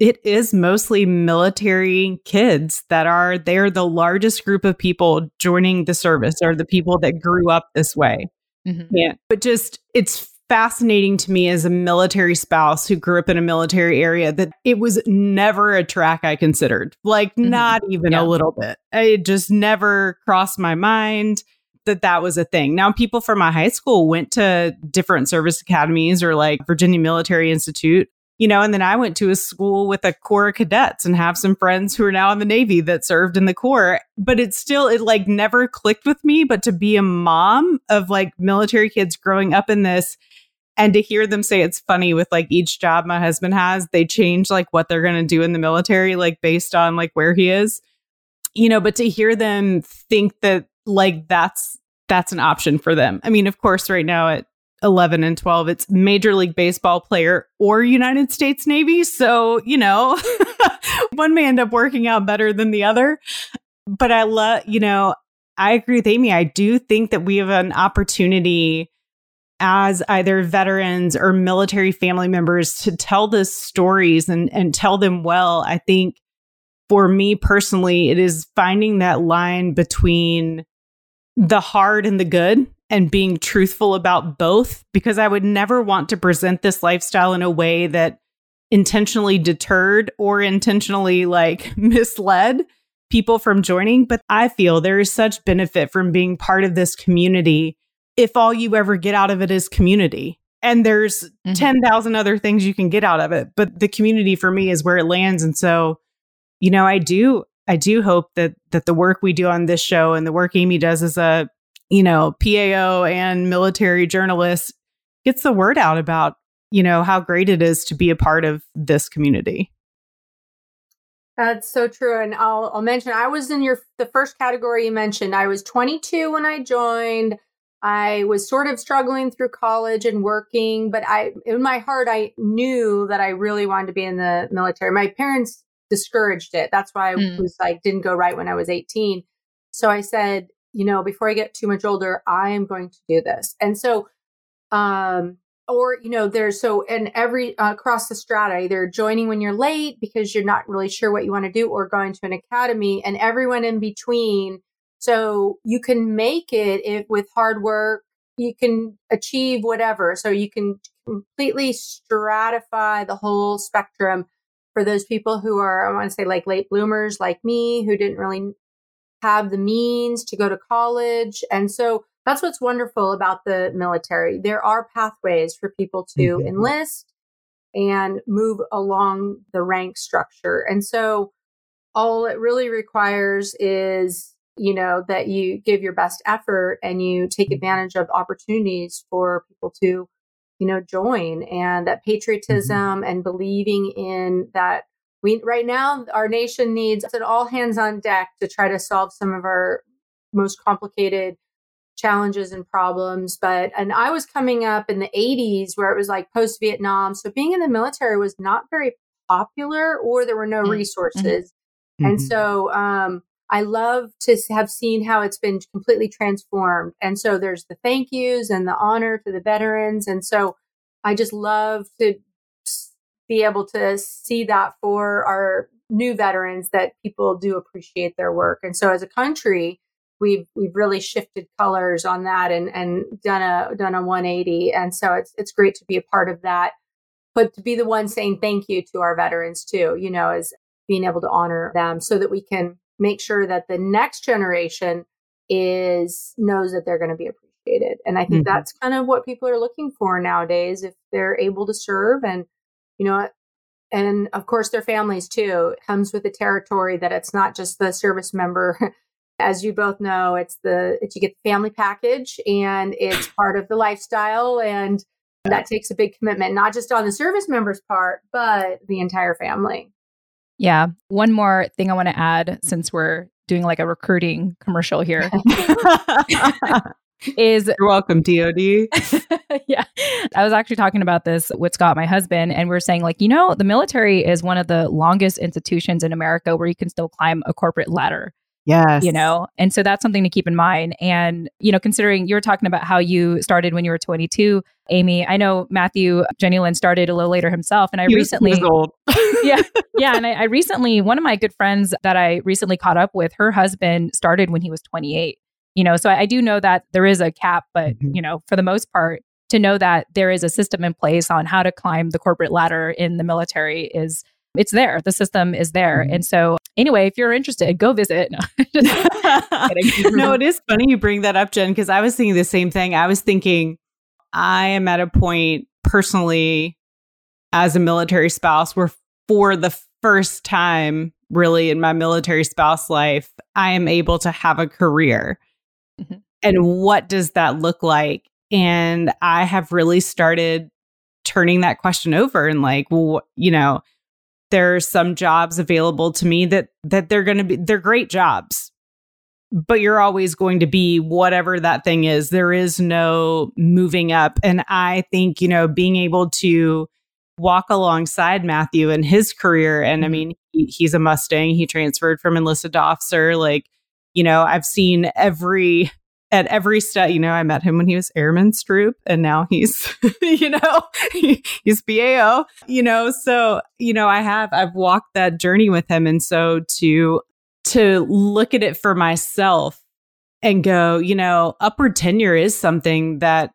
it is mostly military kids that are they're the largest group of people joining the service are the people that grew up this way. Mm-hmm. Yeah. But just it's fascinating to me as a military spouse who grew up in a military area that it was never a track I considered. Like mm-hmm. not even yeah. a little bit. It just never crossed my mind that that was a thing. Now, people from my high school went to different service academies or like Virginia Military Institute, you know, and then I went to a school with a Corps of cadets and have some friends who are now in the Navy that served in the Corps. But it's still, it like never clicked with me. But to be a mom of like military kids growing up in this, and to hear them say it's funny with like each job my husband has, they change like what they're going to do in the military, like based on like where he is, you know, but to hear them think that like that's that's an option for them. I mean, of course, right now at 11 and 12, it's Major League Baseball player or United States Navy. So, you know, [laughs] one may end up working out better than the other. But I love, you know, I agree with Amy. I do think that we have an opportunity as either veterans or military family members to tell the stories and, and tell them well. I think for me personally, it is finding that line between the hard and the good and being truthful about both because I would never want to present this lifestyle in a way that intentionally deterred or intentionally like [laughs] misled people from joining. But I feel there is such benefit from being part of this community if all you ever get out of it is community. And there's mm-hmm. 10,000 other things you can get out of it. But the community for me is where it lands. And so, you know, I do, I do hope that that the work we do on this show and the work Amy does as a, you know, PAO and military journalist gets the word out about, you know, how great it is to be a part of this community. That's so true. And I'll I'll mention I was in your the first category you mentioned. I was 22 when I joined. I was sort of struggling through college and working, but I in my heart I knew that I really wanted to be in the military. My parents discouraged it. That's why I mm. was like, didn't go right when I was 18. So I said, you know, before I get too much older, I am going to do this. And so, um, or you know there's so and every uh, across the strata either joining when you're late because you're not really sure what you want to do or going to an academy and everyone in between so you can make it if with hard work you can achieve whatever so you can completely stratify the whole spectrum for those people who are, I want to say like late bloomers like me, who didn't really have the means to go to college. And so that's what's wonderful about the military. There are pathways for people to mm-hmm. enlist and move along the rank structure. And so all it really requires is, you know, that you give your best effort and you take advantage of opportunities for people to you know, join and that patriotism mm-hmm. and believing in that we right now our nation needs an all hands on deck to try to solve some of our most complicated challenges and problems but and i was coming up in the 80s where it was like post vietnam so being in the military was not very popular or there were no mm-hmm. resources mm-hmm. and so um I love to have seen how it's been completely transformed. And so there's the thank yous and the honor to the veterans. And so I just love to be able to see that for our new veterans that people do appreciate their work. And so as a country, we've we've really shifted colors on that and and done a done a 180 and so it's it's great to be a part of that but to be the one saying thank you to our veterans too you know is being able to honor them so that we can make sure that the next generation is knows that they're going to be appreciated and i think mm-hmm. that's kind of what people are looking for nowadays if they're able to serve and you know and of course their families too it comes with the territory that it's not just the service member [laughs] as you both know, it's the it's, you get the family package and it's [coughs] part of the lifestyle and that takes a big commitment, not just on the service member's part, but the entire family. Yeah. One more thing I want to add since we're doing like a recruiting commercial here. [laughs] is [laughs] You're welcome, DOD. [laughs] yeah. I was actually talking about this with Scott, my husband, and we are saying, like, you know, the military is one of the longest institutions in America where you can still climb a corporate ladder. Yes. You know, and so that's something to keep in mind. And, you know, considering you were talking about how you started when you were 22, Amy, I know Matthew Jenny Lynn started a little later himself. And I he recently, [laughs] yeah. [laughs] Yeah. And I, I recently, one of my good friends that I recently caught up with, her husband started when he was 28. You know, so I, I do know that there is a cap, but, mm-hmm. you know, for the most part, to know that there is a system in place on how to climb the corporate ladder in the military is it's there. The system is there. Mm-hmm. And so, anyway, if you're interested, go visit. [laughs] No, it is funny you bring that up, Jen, because I was thinking the same thing. I was thinking, I am at a point personally as a military spouse where for the first time, really, in my military spouse life, I am able to have a career. Mm-hmm. And what does that look like? And I have really started turning that question over and like, well, you know, there are some jobs available to me that that they're going to be they're great jobs but you're always going to be whatever that thing is. There is no moving up. And i think you know being able to walk alongside matthew in his career and i mm-hmm. mean he, he's a mustang. He transferred from enlisted to officer. Like you know i've seen every at every step, you know, I met him when he was Airman Troop and now he's, [laughs] you know, he's PAO, you know, so, you know, I have, I've walked that journey with him. And so to, to look at it for myself and go, you know, upward tenure is something that,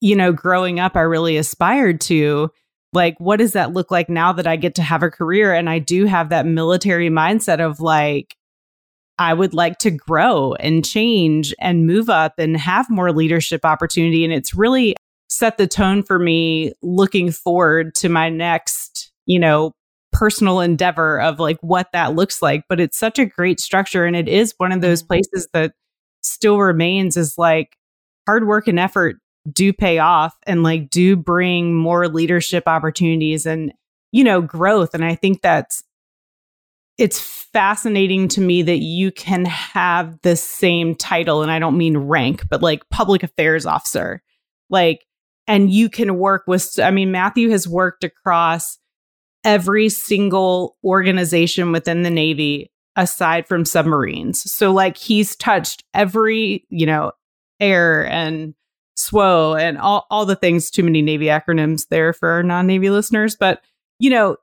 you know, growing up, I really aspired to. Like, what does that look like now that I get to have a career? And I do have that military mindset of like, I would like to grow and change and move up and have more leadership opportunity. And it's really set the tone for me looking forward to my next, you know, personal endeavor of like what that looks like. But it's such a great structure. And it is one of those mm-hmm. places that still remains is like hard work and effort do pay off and like do bring more leadership opportunities and, you know, growth. And I think that's it's fascinating to me that you can have the same title and I don't mean rank but like public affairs officer like and you can work with I mean Matthew has worked across every single organization within the navy aside from submarines. So like he's touched every you know air and SWO and all, all the things too many navy acronyms there for our non-navy listeners but you know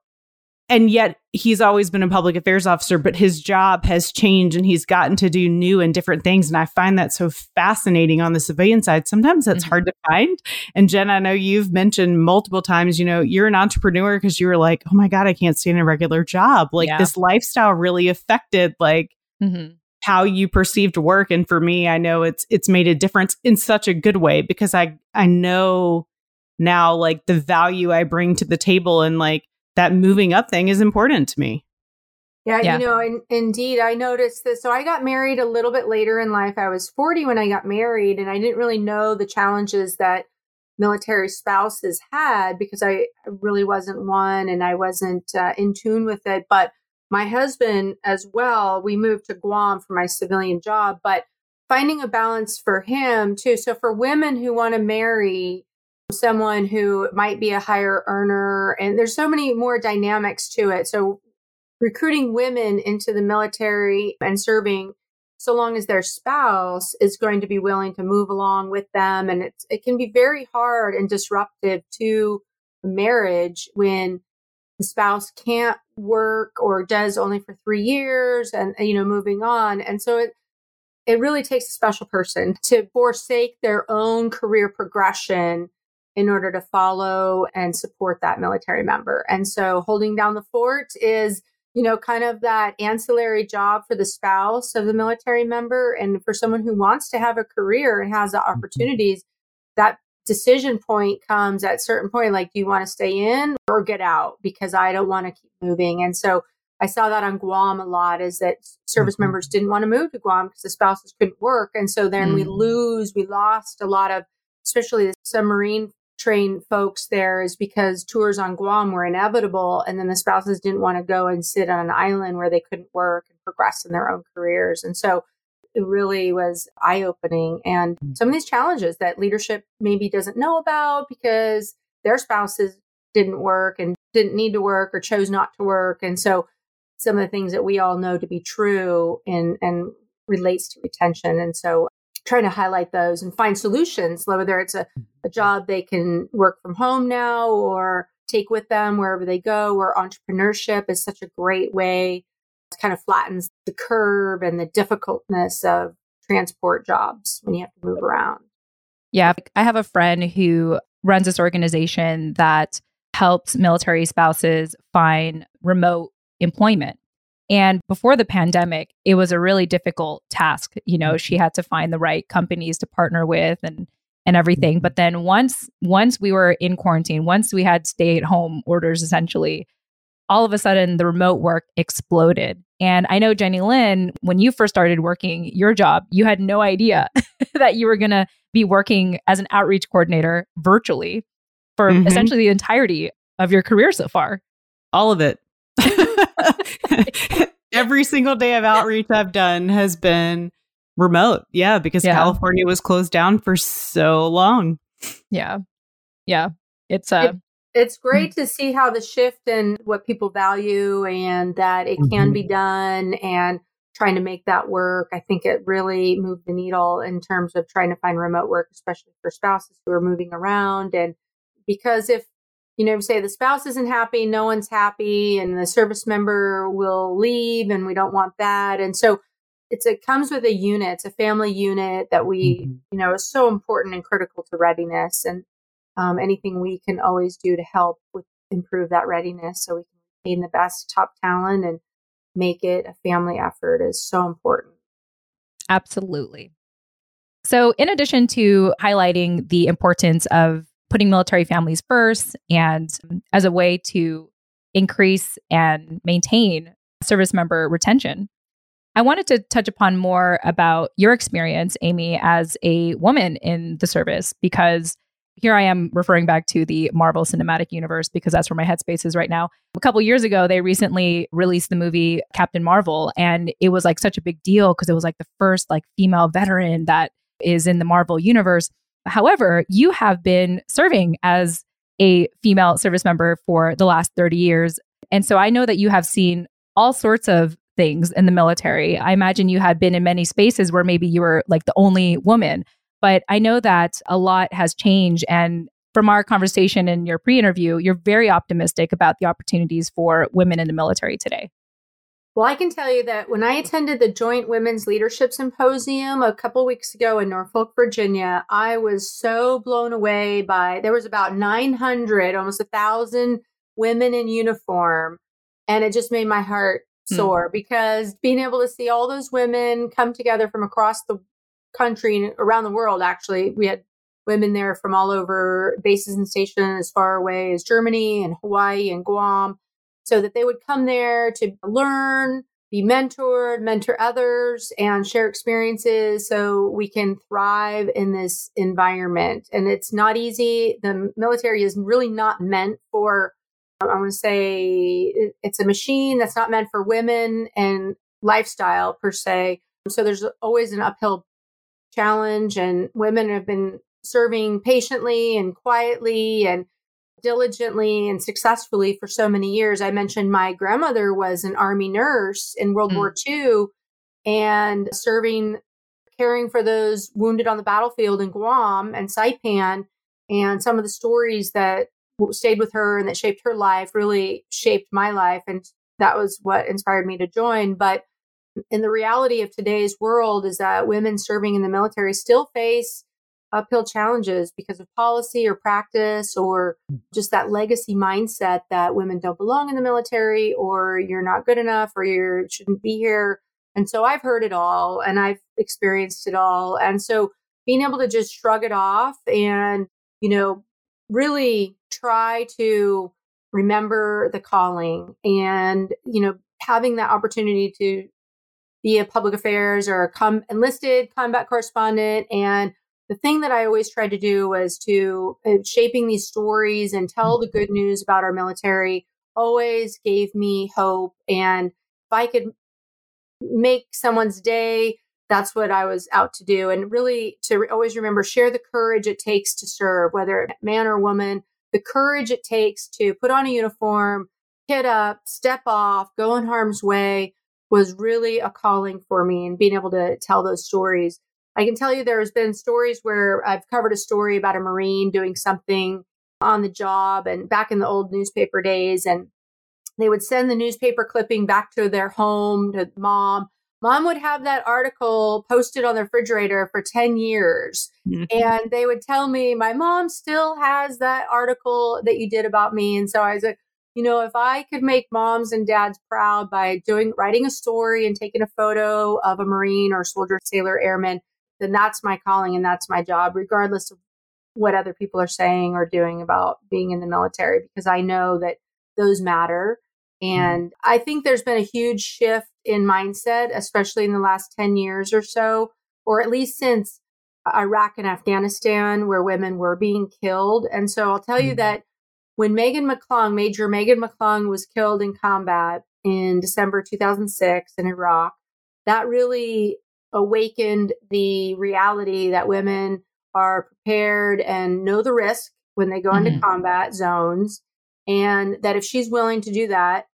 and yet he's always been a public affairs officer but his job has changed and he's gotten to do new and different things and i find that so fascinating on the civilian side sometimes that's mm-hmm. hard to find and jen i know you've mentioned multiple times you know you're an entrepreneur because you were like oh my god i can't stay in a regular job like yeah. this lifestyle really affected like mm-hmm. how you perceived work and for me i know it's it's made a difference in such a good way because i i know now like the value i bring to the table and like that moving up thing is important to me. Yeah, yeah. you know, in, indeed, I noticed this. So I got married a little bit later in life. I was 40 when I got married, and I didn't really know the challenges that military spouses had because I really wasn't one and I wasn't uh, in tune with it. But my husband, as well, we moved to Guam for my civilian job, but finding a balance for him too. So for women who want to marry, someone who might be a higher earner. And there's so many more dynamics to it. So recruiting women into the military and serving so long as their spouse is going to be willing to move along with them. And it's, it can be very hard and disruptive to marriage when the spouse can't work or does only for three years and, you know, moving on. And so it, it really takes a special person to forsake their own career progression in order to follow and support that military member. And so holding down the fort is, you know, kind of that ancillary job for the spouse of the military member. And for someone who wants to have a career and has the mm-hmm. opportunities, that decision point comes at certain point like do you want to stay in or get out because i don't want to keep moving and so i saw that on guam a lot is that service mm-hmm. members didn't want to move to guam because the spouses couldn't work and so then mm-hmm. we mm. lose we lost a lot of especially the submarine train folks there is because tours on guam were inevitable and then the spouses didn't want to go and sit on an island where they couldn't work and progress in their own careers and so it really was eye opening. And mm. some of these challenges that leadership maybe doesn't know about because their spouses didn't work and didn't need to work or chose not to work. And so some of the things that we all know to be true and, and relates to retention. And so trying to highlight those and find solutions, whether it's a, a job they can work from home now or take with them wherever they go, or entrepreneurship is such a great way it kind of flattens the curve and the difficultness of transport jobs when you have to move around. Yeah, I have a friend who runs this organization that helps military spouses find remote employment. And before the pandemic, it was a really difficult task. You know, she had to find the right companies to partner with and and everything. But then once once we were in quarantine, once we had stay at home orders essentially, all of a sudden the remote work exploded. And I know, Jenny Lynn, when you first started working your job, you had no idea [laughs] that you were going to be working as an outreach coordinator virtually for mm-hmm. essentially the entirety of your career so far. All of it. [laughs] [laughs] Every single day of outreach I've done has been remote. Yeah, because yeah. California was closed down for so long. Yeah. Yeah. It's uh it's hmm. great to see how the shift in what people value and that it can mm-hmm. be done and trying to make that work. I think it really moved the needle in terms of trying to find remote work, especially for spouses who are moving around. And because if, you know, say the spouse isn't happy, no one's happy, and the service member will leave, and we don't want that. And so it's it comes with a unit, it's a family unit that we, mm-hmm. you know, is so important and critical to readiness. And um, anything we can always do to help with improve that readiness so we can retain the best top talent and make it a family effort is so important. Absolutely. So, in addition to highlighting the importance of putting military families first and as a way to increase and maintain service member retention, I wanted to touch upon more about your experience, Amy, as a woman in the service, because here I am referring back to the Marvel Cinematic Universe because that's where my headspace is right now. A couple years ago, they recently released the movie Captain Marvel, and it was like such a big deal because it was like the first like female veteran that is in the Marvel universe. However, you have been serving as a female service member for the last 30 years. And so I know that you have seen all sorts of things in the military. I imagine you had been in many spaces where maybe you were like the only woman. But I know that a lot has changed. And from our conversation in your pre interview, you're very optimistic about the opportunities for women in the military today. Well, I can tell you that when I attended the Joint Women's Leadership Symposium a couple weeks ago in Norfolk, Virginia, I was so blown away by there was about 900, almost a thousand women in uniform, and it just made my heart hmm. soar mm. because being able to see all those women come together from across the country and around the world, actually. We had women there from all over bases and stations as far away as Germany and Hawaii and Guam, so that they would come there to learn, be mentored, mentor others, and share experiences so we can thrive in this environment. And it's not easy. The military is really not meant for, I want to say, it's a machine that's not meant for women and lifestyle per se. So there's always an uphill challenge, and women have been serving patiently and quietly and diligently and successfully for so many years. I mentioned my grandmother was an army nurse in World mm. War II and serving, caring for those wounded on the battlefield in Guam and Saipan. And some of the stories that stayed with her and that shaped her life really shaped my life. And that was what inspired me to join. But in the reality of today's world is that women serving in the military still face uphill challenges because of policy or practice or just that legacy mindset that women don't belong in the military or you're not good enough or you shouldn't be here. And so I've heard it all and I've experienced it all. And so being able to just shrug it off and, you know, really try to remember the calling and, you know, having that opportunity to be a public affairs or a com- enlisted combat correspondent and the thing that I always tried to do was to uh, shaping these stories and tell the good news about our military always gave me hope. And if I could make someone's day, that's what I was out to do. And really to always remember, share the courage it takes to serve, whether man or woman, the courage it takes to put on a uniform, kit up, step off, go in harm's way was really a calling for me and being able to tell those stories. I can tell you there's been stories where I've covered a story about a Marine doing something on the job and back in the old newspaper days. And they would send the newspaper clipping back to their home to mom. Mom would have that article posted on the refrigerator for 10 years. Mm-hmm. And they would tell me, my mom still has that article that you did about me. And so I was like, you know, if I could make moms and dads proud by doing, writing a story and taking a photo of a Marine or soldier, sailor, airman, then that's my calling and that's my job, regardless of what other people are saying or doing about being in the military, because I know that those matter. Mm-hmm. And mm-hmm. I think there's been a huge shift in mindset, especially in the last 10 years or so, or at least since Iraq and Afghanistan, where women were being killed. And so I'll tell mm-hmm. you that when Megan McClung, Major Megan McClung, was killed in combat in December 2006 in Iraq, that really awakened the reality that women are prepared and know the risk when they go mm-hmm. into combat zones. And that if she's willing to do that,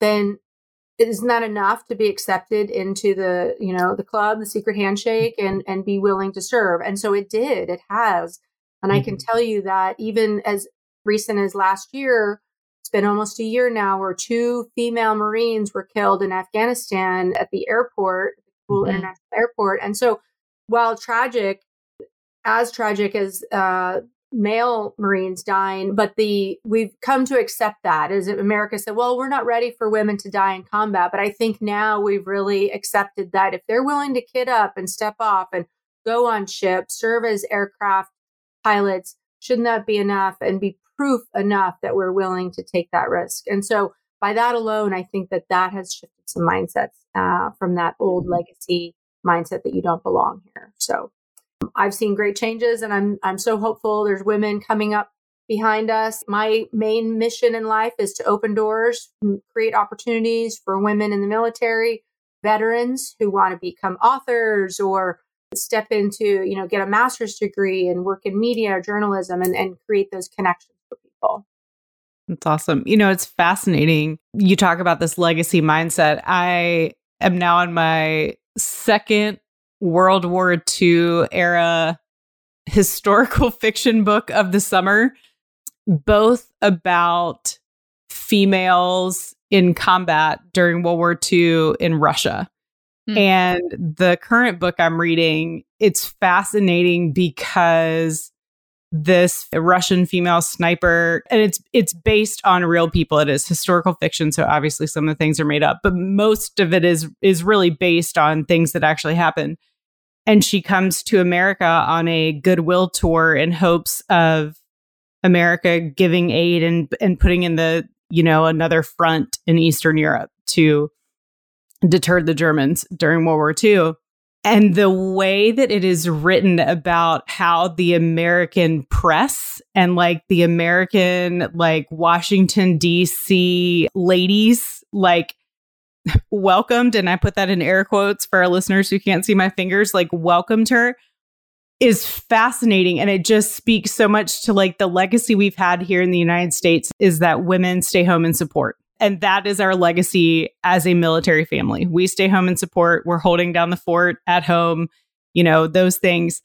then isn't that enough to be accepted into the, you know, the club, the secret handshake and, and be willing to serve? And so it did, it has. And mm-hmm. I can mm-hmm. tell you that even as recent as last year, it's been almost a year now where two female Marines were killed in Afghanistan at the airport mm-hmm. International Airport. And so, while tragic, as tragic as uh, male Marines dying, but the we've come to accept that as America said, well, we're not ready for women to die in combat. But I think now we've really accepted that if they're willing to kit up and step off and go on ships, serve as aircraft pilots, shouldn't that be enough and be proof enough that we're willing to take that risk? And so by that alone, I think that that has shifted some mindsets uh, from that old mm-hmm. legacy mindset that you don't belong here. So I've seen great changes, and I'm I'm so hopeful. There's women coming up behind us. My main mission in life is to open doors, create opportunities for women in the military, veterans who want to become authors or step into, you know, get a master's degree and work in media or journalism and, and create those connections for people. That's awesome. You know, it's fascinating. You talk about this legacy mindset. I am now on my second World War II era historical [laughs] fiction book of the summer, both about females in combat during World War II in Russia. Mm. And the current book I'm reading, it's fascinating because this Russian female sniper and it's it's based on real people. It is historical fiction so obviously some of the things are made up but most of it is is really based on things that actually happened and she comes to America on a goodwill tour in hopes of America giving aid and and putting in the you know another front in Eastern Europe to deter the Germans during World War II and the way that it is written about how the American press and like the American, like Washington, D.C. ladies, like welcomed, and I put that in air quotes for our listeners who can't see my fingers, like welcomed her is fascinating. And it just speaks so much to like the legacy we've had here in the United States is that women stay home and support. And that is our legacy as a military family. We stay home and support. We're holding down the fort at home, you know, those things.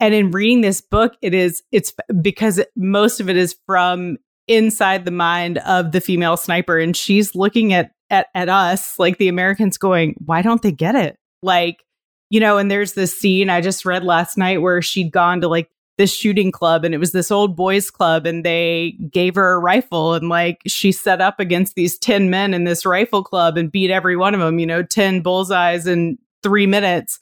And in reading this book, it is, it's because most of it is from inside the mind of the female sniper. And she's looking at, at, at us, like the Americans going, why don't they get it? Like, you know, and there's this scene I just read last night where she'd gone to like this shooting club and it was this old boys club and they gave her a rifle and like she set up against these 10 men in this rifle club and beat every one of them, you know, 10 bullseyes in 3 minutes.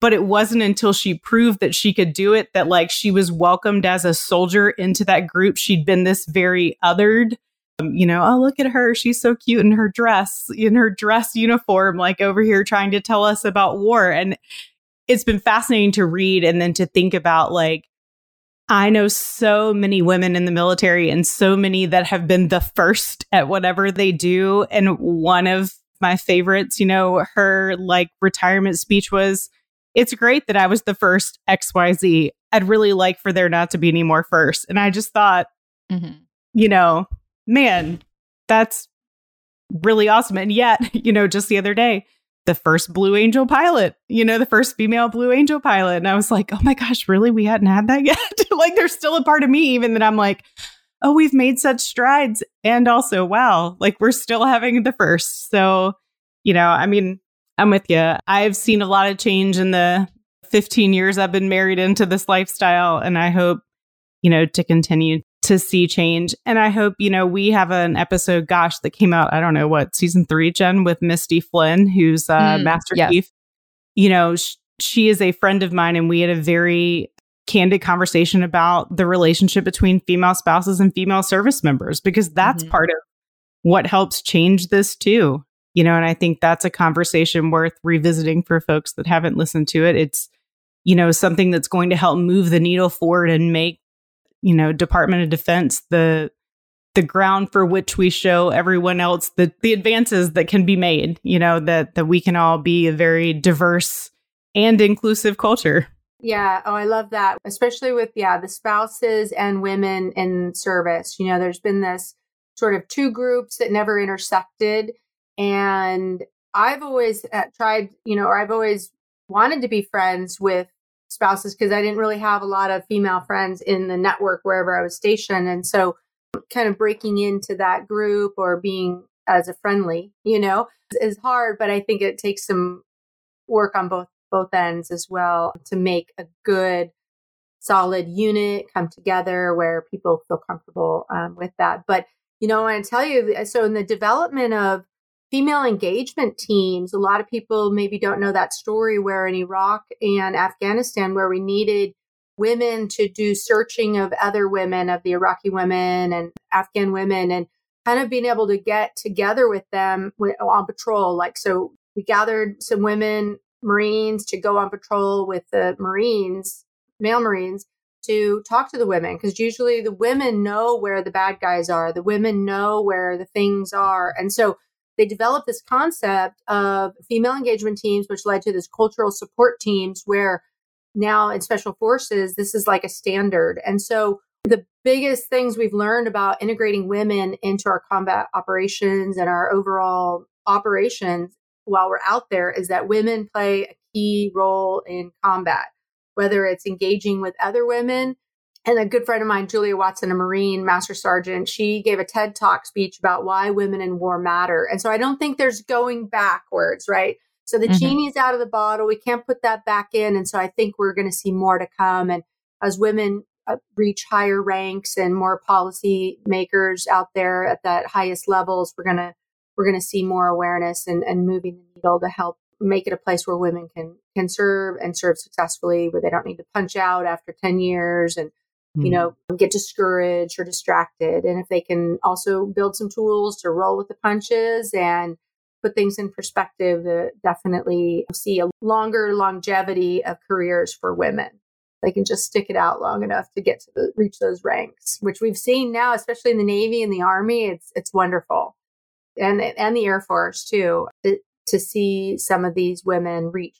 But it wasn't until she proved that she could do it that like she was welcomed as a soldier into that group. She'd been this very othered um, you know oh look at her. She's so cute in her dress in her dress uniform like over here trying to tell us about war. And it's been fascinating to read and then to think about like I know so many women in the military and so many that have been the first at whatever they do. And one of my favorites, you know, her like retirement speech was, it's great that I was the first XYZ. I'd really like for there not to be any more first. And I just thought, mm-hmm. you know, man, that's really awesome. And yet, [laughs] you know, just the other day, the first Blue Angel pilot, you know, the first female Blue Angel pilot. And I was like, oh my gosh, really? We hadn't had that [laughs] yet? like, there's still a part of me, even that I'm like, oh, we've made such strides. And also, wow, like we're still having the first. So, you know, I mean, I'm with you. I've seen a lot of change in the 15 years I've been married into this lifestyle, and I hope, you know, to continue to see change. And I hope, you know, we have an episode, gosh, that came out, I don't know what, season three, Jen, with Misty Flynn, who's uh, mm, Master yes. Chief. You know, sh- she is a friend of mine, and we had a very candid conversation about the relationship between female spouses and female service members, because that's mm-hmm. part of what helps change this too you know and i think that's a conversation worth revisiting for folks that haven't listened to it it's you know something that's going to help move the needle forward and make you know department of defense the the ground for which we show everyone else the the advances that can be made you know that that we can all be a very diverse and inclusive culture. Yeah. Oh i love that. Especially with yeah the spouses and women in service. You know there's been this sort of two groups that never intersected. And I've always uh, tried, you know, or I've always wanted to be friends with spouses because I didn't really have a lot of female friends in the network wherever I was stationed. And so kind of breaking into that group or being as a friendly, you know, is hard, but I think it takes some work on both both ends as well to make a good solid unit come together where people feel comfortable um, with that. But you know, I want to tell you, so in the development of female engagement teams. A lot of people maybe don't know that story where in Iraq and Afghanistan, where we needed women to do searching of other women, of the Iraqi women and Afghan women, and kind of being able to get together with them on patrol. Like, so we gathered some women, Marines, to go on patrol with the Marines, male Marines. To talk to the women because usually the women know where the bad guys are, the women know where the things are. And so they developed this concept of female engagement teams, which led to this cultural support teams where now in special forces, this is like a standard. And so the biggest things we've learned about integrating women into our combat operations and our overall operations while we're out there is that women play a key role in combat, whether it's engaging with other women and a good friend of mine, Julia Watson, a Marine Master Sergeant, she gave a TED Talk speech about why women in war matter. And so I don't think there's going backwards, right? So the mm-hmm. genie's out of the bottle. We can't put that back in. And so I think we're going to see more to come. And as women uh, reach higher ranks and more policy makers out there at that highest levels, we're going to we're going to see more awareness and, and moving the needle to help make it a place where women can can serve and serve successfully, where they don't need to punch out after 10 years and you hmm. know, get discouraged or distracted. And if they can also build some tools to roll with the punches and put things in perspective, uh, definitely see a longer longevity of careers for women. They can just stick it out long enough to get to the, reach those ranks, which we've seen now, especially in the Navy and the Army. It's it's wonderful, and and the Air Force too, to, to see some of these women reach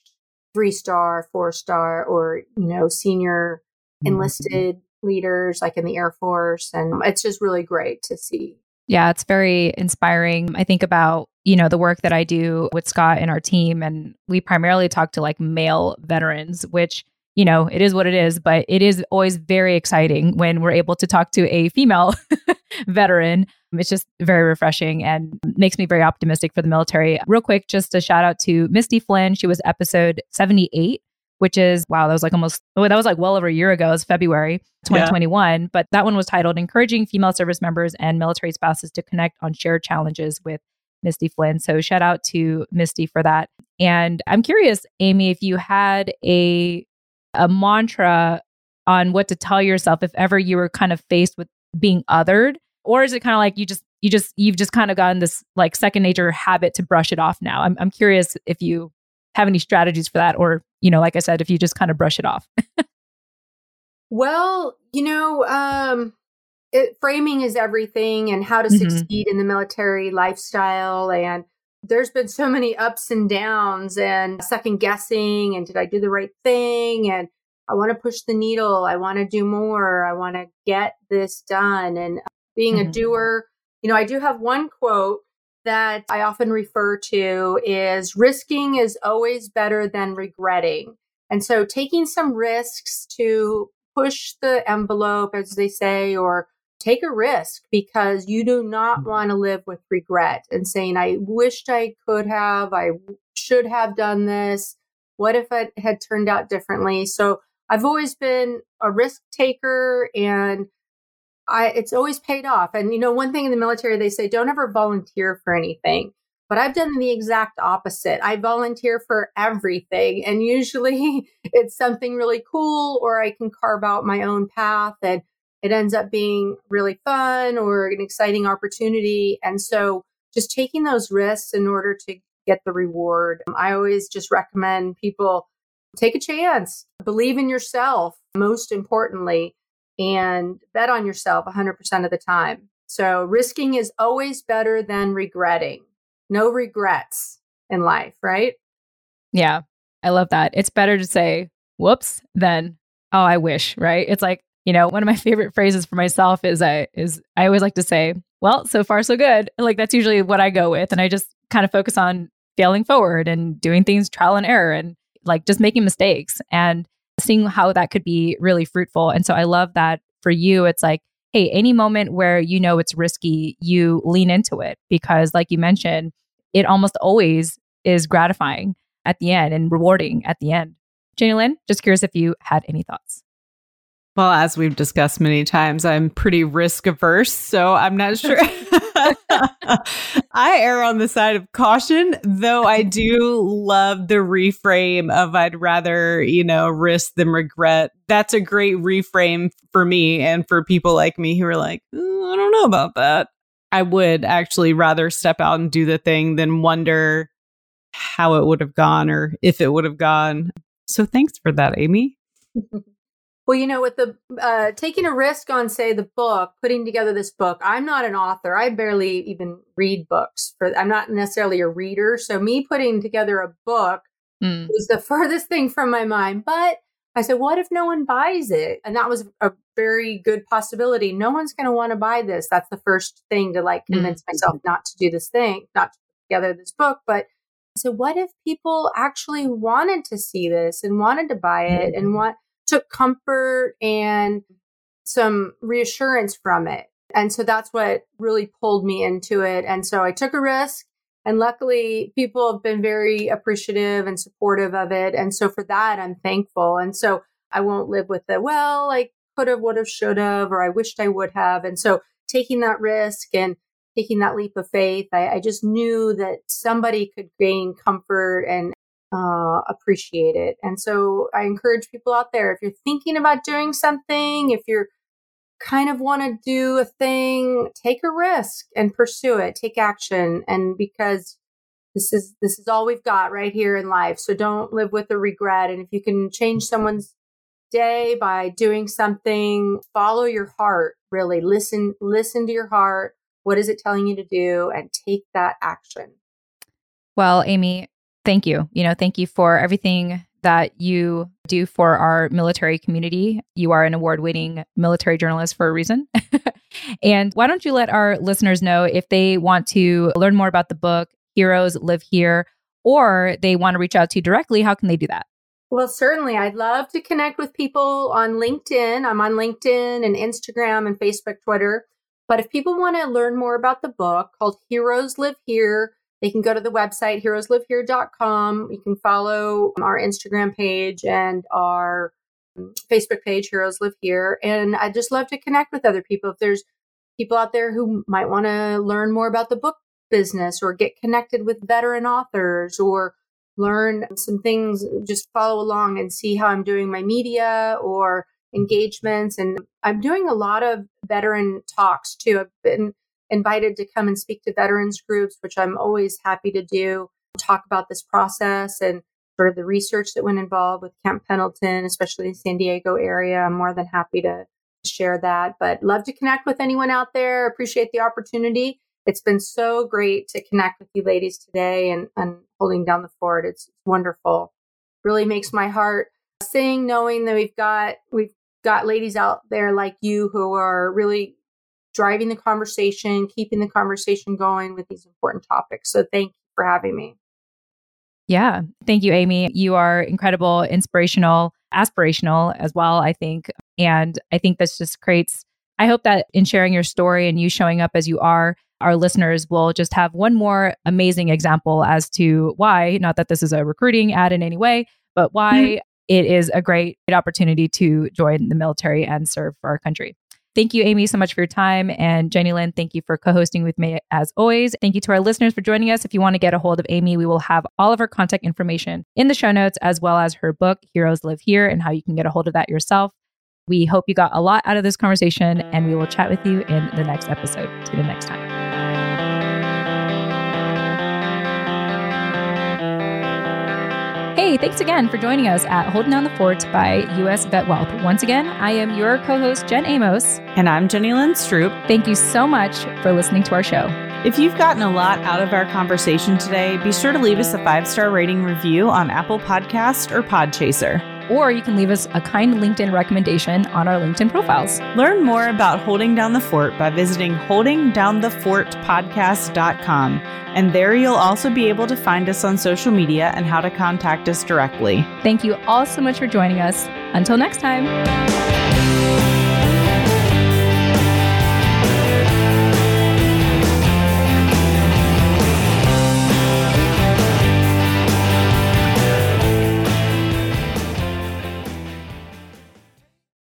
three star, four star, or you know, senior mm-hmm. enlisted leaders like in the Air Force. And it's just really great to see. Yeah, it's very inspiring. I think about, you know, the work that I do with Scott and our team, and we primarily talk to like male veterans, which, you know, it is what it is, but it is always very exciting when we're able to talk to a female [laughs] veteran. It's just very refreshing and makes me very optimistic for the military. Real quick, just a shout out to Misty Flynn. She was episode 78 which is wow, that was like almost oh, that was like well over a year ago. It was February 2021. Yeah. But that one was titled Encouraging Female Service Members and Military Spouses to Connect on Shared Challenges with Misty Flynn. So shout out to Misty for that. And I'm curious, Amy, if you had a a mantra on what to tell yourself if ever you were kind of faced with being othered or is it kind of like you just you just you've just kind of gotten this like second nature habit to brush it off now i'm, I'm curious if you have any strategies for that or you know like i said if you just kind of brush it off [laughs] well you know um it, framing is everything and how to mm-hmm. succeed in the military lifestyle and there's been so many ups and downs and second guessing and did I do the right thing and I want to push the needle. I want to do more. I want to get this done. And being mm-hmm. a doer, you know, I do have one quote that I often refer to is risking is always better than regretting. And so taking some risks to push the envelope, as they say, or take a risk because you do not mm-hmm. want to live with regret and saying, I wished I could have, I should have done this. What if it had turned out differently? So I've always been a risk taker and I, it's always paid off. And you know, one thing in the military, they say, don't ever volunteer for anything. But I've done the exact opposite. I volunteer for everything. And usually [laughs] it's something really cool, or I can carve out my own path. And it ends up being really fun or an exciting opportunity. And so just taking those risks in order to get the reward. Um, I always just recommend people take a chance, believe in yourself, most importantly, and bet on yourself 100% of the time. So risking is always better than regretting. No regrets in life, right? Yeah, I love that. It's better to say, whoops, than, oh, I wish, right? It's like, you know, one of my favorite phrases for myself is I is I always like to say, well, so far so good. Like that's usually what I go with and I just kind of focus on failing forward and doing things trial and error and like just making mistakes and seeing how that could be really fruitful. And so I love that for you it's like, hey, any moment where you know it's risky, you lean into it because like you mentioned, it almost always is gratifying at the end and rewarding at the end. Jenny Lynn, just curious if you had any thoughts. Well, as we've discussed many times, I'm pretty risk averse, so I'm not [laughs] sure. [laughs] I err on the side of caution, though I do love the reframe of I'd rather, you know, risk than regret. That's a great reframe for me and for people like me who are like, mm, I don't know about that. I would actually rather step out and do the thing than wonder how it would have gone or if it would have gone. So thanks for that, Amy. [laughs] Well, you know, with the uh, taking a risk on, say, the book, putting together this book, I'm not an author. I barely even read books. For I'm not necessarily a reader, so me putting together a book mm. was the [laughs] furthest thing from my mind. But I said, what if no one buys it? And that was a very good possibility. No one's going to want to buy this. That's the first thing to like convince mm. myself not to do this thing, not to put together this book. But so, what if people actually wanted to see this and wanted to buy it mm. and want took comfort and some reassurance from it. And so that's what really pulled me into it. And so I took a risk. And luckily, people have been very appreciative and supportive of it. And so for that, I'm thankful. And so I won't live with the, well, I could have, would have, should have, or I wished I would have. And so taking that risk and taking that leap of faith, I, I just knew that somebody could gain comfort and uh, appreciate it. And so I encourage people out there if you're thinking about doing something, if you're kind of want to do a thing, take a risk and pursue it, take action. And because this is this is all we've got right here in life. So don't live with a regret. And if you can change someone's day by doing something, follow your heart, really. Listen, listen to your heart. What is it telling you to do? And take that action. Well, Amy, thank you. You know, thank you for everything that you do for our military community. You are an award winning military journalist for a reason. [laughs] and why don't you let our listeners know if they want to learn more about the book, Heroes Live Here, or they want to reach out to you directly? How can they do that? Well, certainly. I'd love to connect with people on LinkedIn. I'm on LinkedIn and Instagram and Facebook, Twitter. But if people want to learn more about the book called Heroes Live Here, they can go to the website heroeslivehere.com. You can follow our Instagram page and our um, Facebook page, Heroes Live Here. And I'd just love to connect with other people. If there's people out there who might want to learn more about the book business or get connected with veteran authors or learn some things, just follow along and see how I'm doing my media or engagements. And I'm doing a lot of veteran talks too. I've been invited to come and speak to veterans groups, which I'm always happy to do, talk about this process and sort of the research that went involved with Camp Pendleton, especially in San Diego area. I'm more than happy to share that, but love to connect with anyone out there. Appreciate the opportunity. It's been so great to connect with you ladies today and, and holding down the fort. It's wonderful. Really makes my heart sing knowing that we've got we've got ladies out there like you who are really driving the conversation, keeping the conversation going with these important topics. So thank you for having me. Yeah. Thank you, Amy. You are incredible, inspirational, aspirational as well, I think. And I think this just creates, I hope that in sharing your story and you showing up as you are, our listeners will just have one more amazing example as to why, not that this is a recruiting ad in any way, but why mm-hmm. it is a great opportunity to join the military and serve for our country. Thank you, Amy, so much for your time. And Jenny Lynn, thank you for co hosting with me as always. Thank you to our listeners for joining us. If you want to get a hold of Amy, we will have all of her contact information in the show notes, as well as her book, Heroes Live Here, and how you can get a hold of that yourself. We hope you got a lot out of this conversation, and we will chat with you in the next episode. Tune in next time. Hey, thanks again for joining us at Holding Down the Fort by US Vet Wealth. Once again, I am your co host, Jen Amos. And I'm Jenny Lynn Stroop. Thank you so much for listening to our show. If you've gotten a lot out of our conversation today, be sure to leave us a five star rating review on Apple Podcast or Podchaser or you can leave us a kind LinkedIn recommendation on our LinkedIn profiles. Learn more about Holding Down the Fort by visiting holdingdownthefortpodcast.com. And there you'll also be able to find us on social media and how to contact us directly. Thank you all so much for joining us. Until next time.